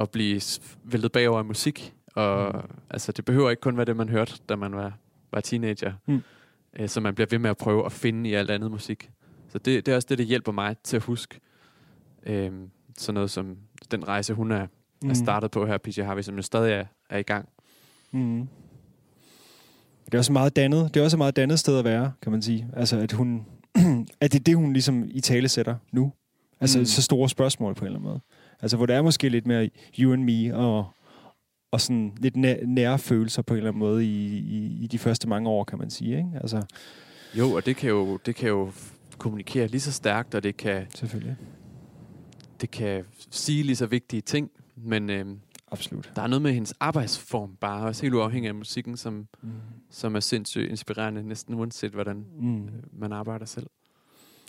at blive væltet bagover af musik. Og Mm. altså, det behøver ikke kun være det, man hørte, da man var, var teenager. Mm. Øh, så man bliver ved med at prøve at finde i alt andet musik. Så det, det er også det, der hjælper mig til at huske øhm, sådan noget som den rejse, hun er, Mm. er startet på her, PJ Harvey, som jo stadig er, er i gang. Mm. Det er også meget dannet. Det er også et meget dannet sted at være, kan man sige. Altså, at hun... at det er det, hun ligesom i tale sætter nu. Altså, Mm. så store spørgsmål på en eller anden måde. Altså, hvor det er måske lidt mere you and me, og, og sådan lidt næ- nære følelser på en eller anden måde i, i, i de første mange år, kan man sige. Ikke? Altså, Jo, og det kan jo, det kan jo kommunikere lige så stærkt, og det kan, selvfølgelig. det kan sige lige så vigtige ting. Men øhm, Absolut. der er noget med hendes arbejdsform, bare også helt uafhængig af musikken, som, Mm. som er sindssygt inspirerende, næsten uanset hvordan Mm. øh, man arbejder selv,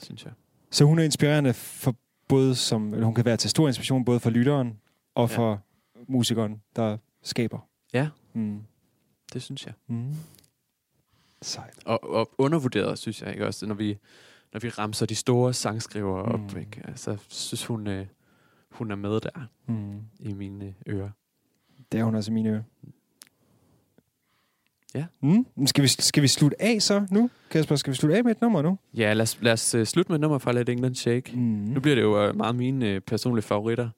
synes jeg. Så hun er inspirerende for både som... Eller hun kan være til stor inspiration både for lytteren og Ja. for musikeren, der skaber. Ja. Mm. Det synes jeg. Mm. Sejt. Og, og undervurderet, synes jeg ikke også, når vi, når vi ramser de store sangskrivere op, Mm. ikke? Altså, synes hun, øh, hun er med der Mm. i mine ører. Det er hun også i mine ører. Ja. Mm. Skal, vi, skal vi slutte af så nu? Kasper, skal vi slutte af med et nummer nu? Ja, lad os, lad os uh, slutte med et nummer fra Let England Shake. Mm. Nu bliver det jo uh, meget mine uh, personlige favoritter.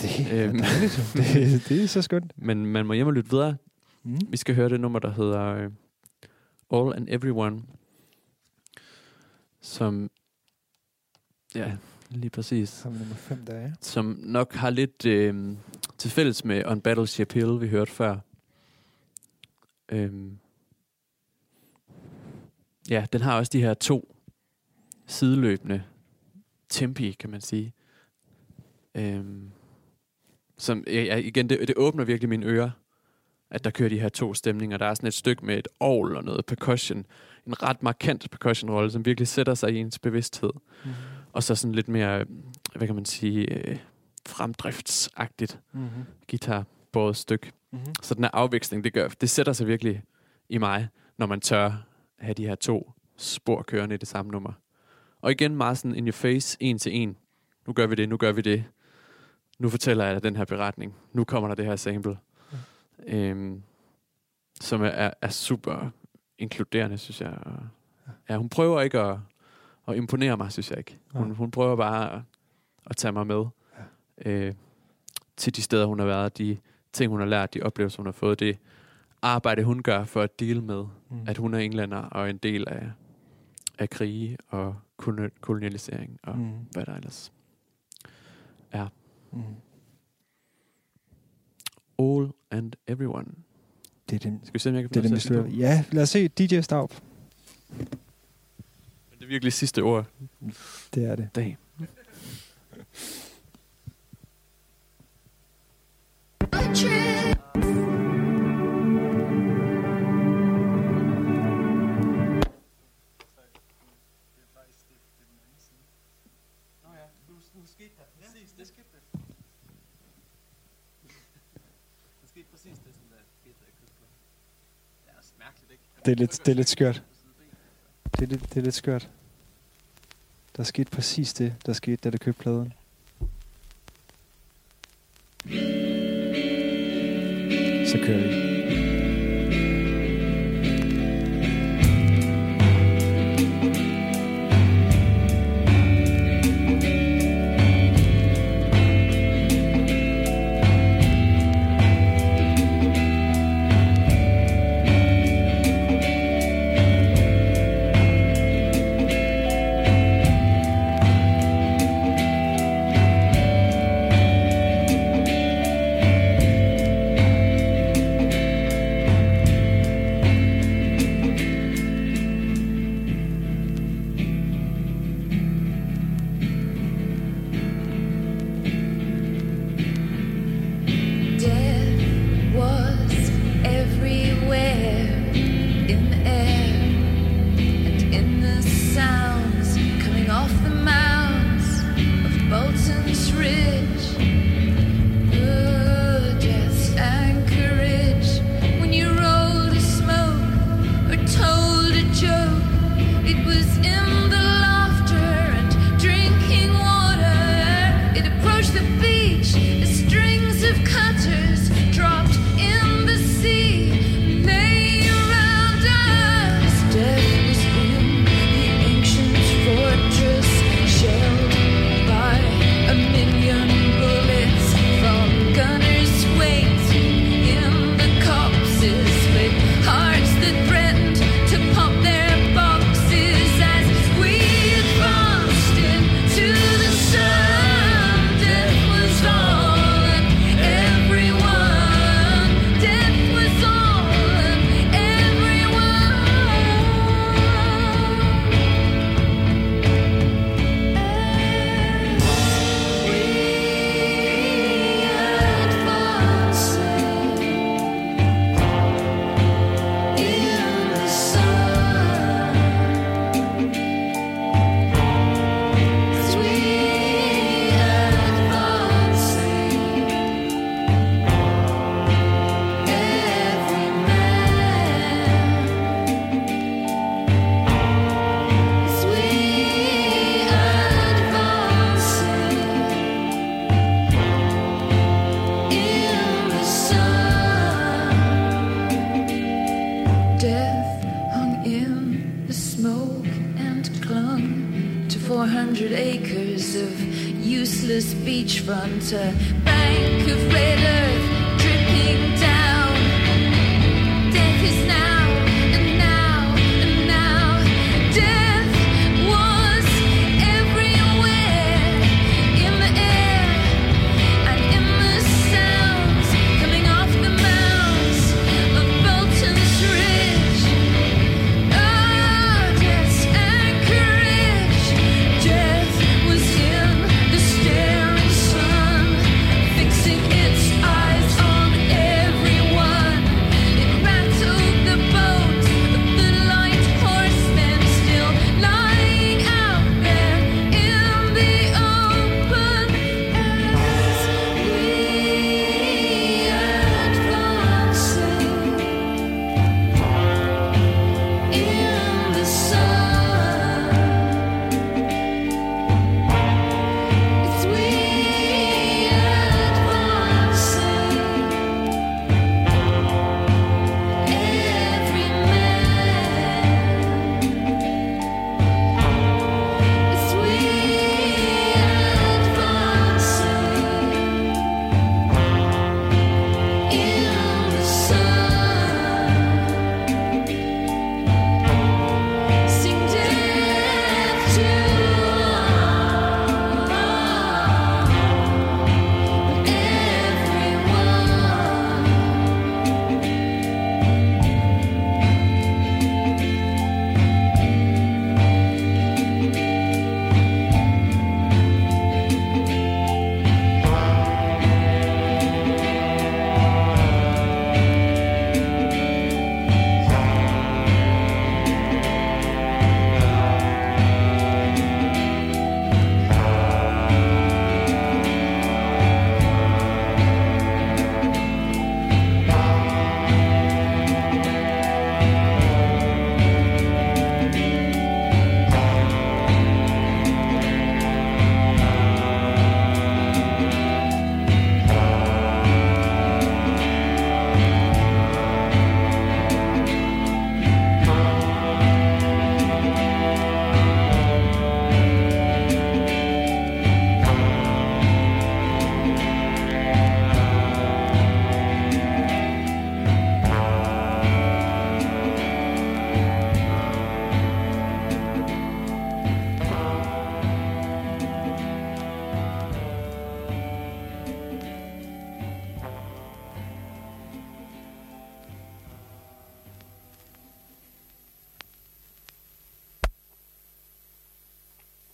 Det er Øhm. dejligt. det, det er så skønt. Men man må hjem og lytte videre. Mm. Vi skal høre det nummer, der hedder uh, All and Everyone. Som, ja, lige præcis. Som nummer 5, der er. Som nok har lidt øh, til fælles med On Battleship Hill, vi hørte før. Øhm, ja, den har også de her to sideløbende tempi, kan man sige. Øhm, som, ja, ja, igen, det, det åbner virkelig mine ører, at der kører de her to stemninger. Der er sådan et stykke med et ovl og noget percussion. En ret markant percussion-rolle, som virkelig sætter sig i ens bevidsthed. Mm. Og så sådan lidt mere, hvad kan man sige, øh, fremdriftsagtigt Mm-hmm. guitar båret stykke. Mm-hmm. Så den her afveksling, det, gør, det sætter sig virkelig i mig, når man tør have de her to spor kørende i det samme nummer. Og igen meget sådan in your face, en til en. Nu gør vi det, nu gør vi det. Nu fortæller jeg dig den her beretning. Nu kommer der det her sample. Øhm, som er, er, er super inkluderende, synes jeg. Og, ja, hun prøver ikke at, at imponere mig, synes jeg ikke. Hun, Ja. hun prøver bare at, at tage mig med øh, til de steder, hun har været, de ting, hun har lært, de oplevelser, hun har fået, det arbejde, hun gør for at deal med, Mm. at hun er englænder og en del af, af krige og koloni- kolonialisering og mm. Hvad der ellers. Mm. All and everyone. Det er den, Skal vi se, om jeg kan det er den, vi. Ja, lad os se DJ Staub det virkelig sidste ord. Det er det. Damn. Det er lidt, det er lidt skørt. Det er, det er lidt skørt. Der skete præcis det, der skete, da du købte pladen. Så kører vi.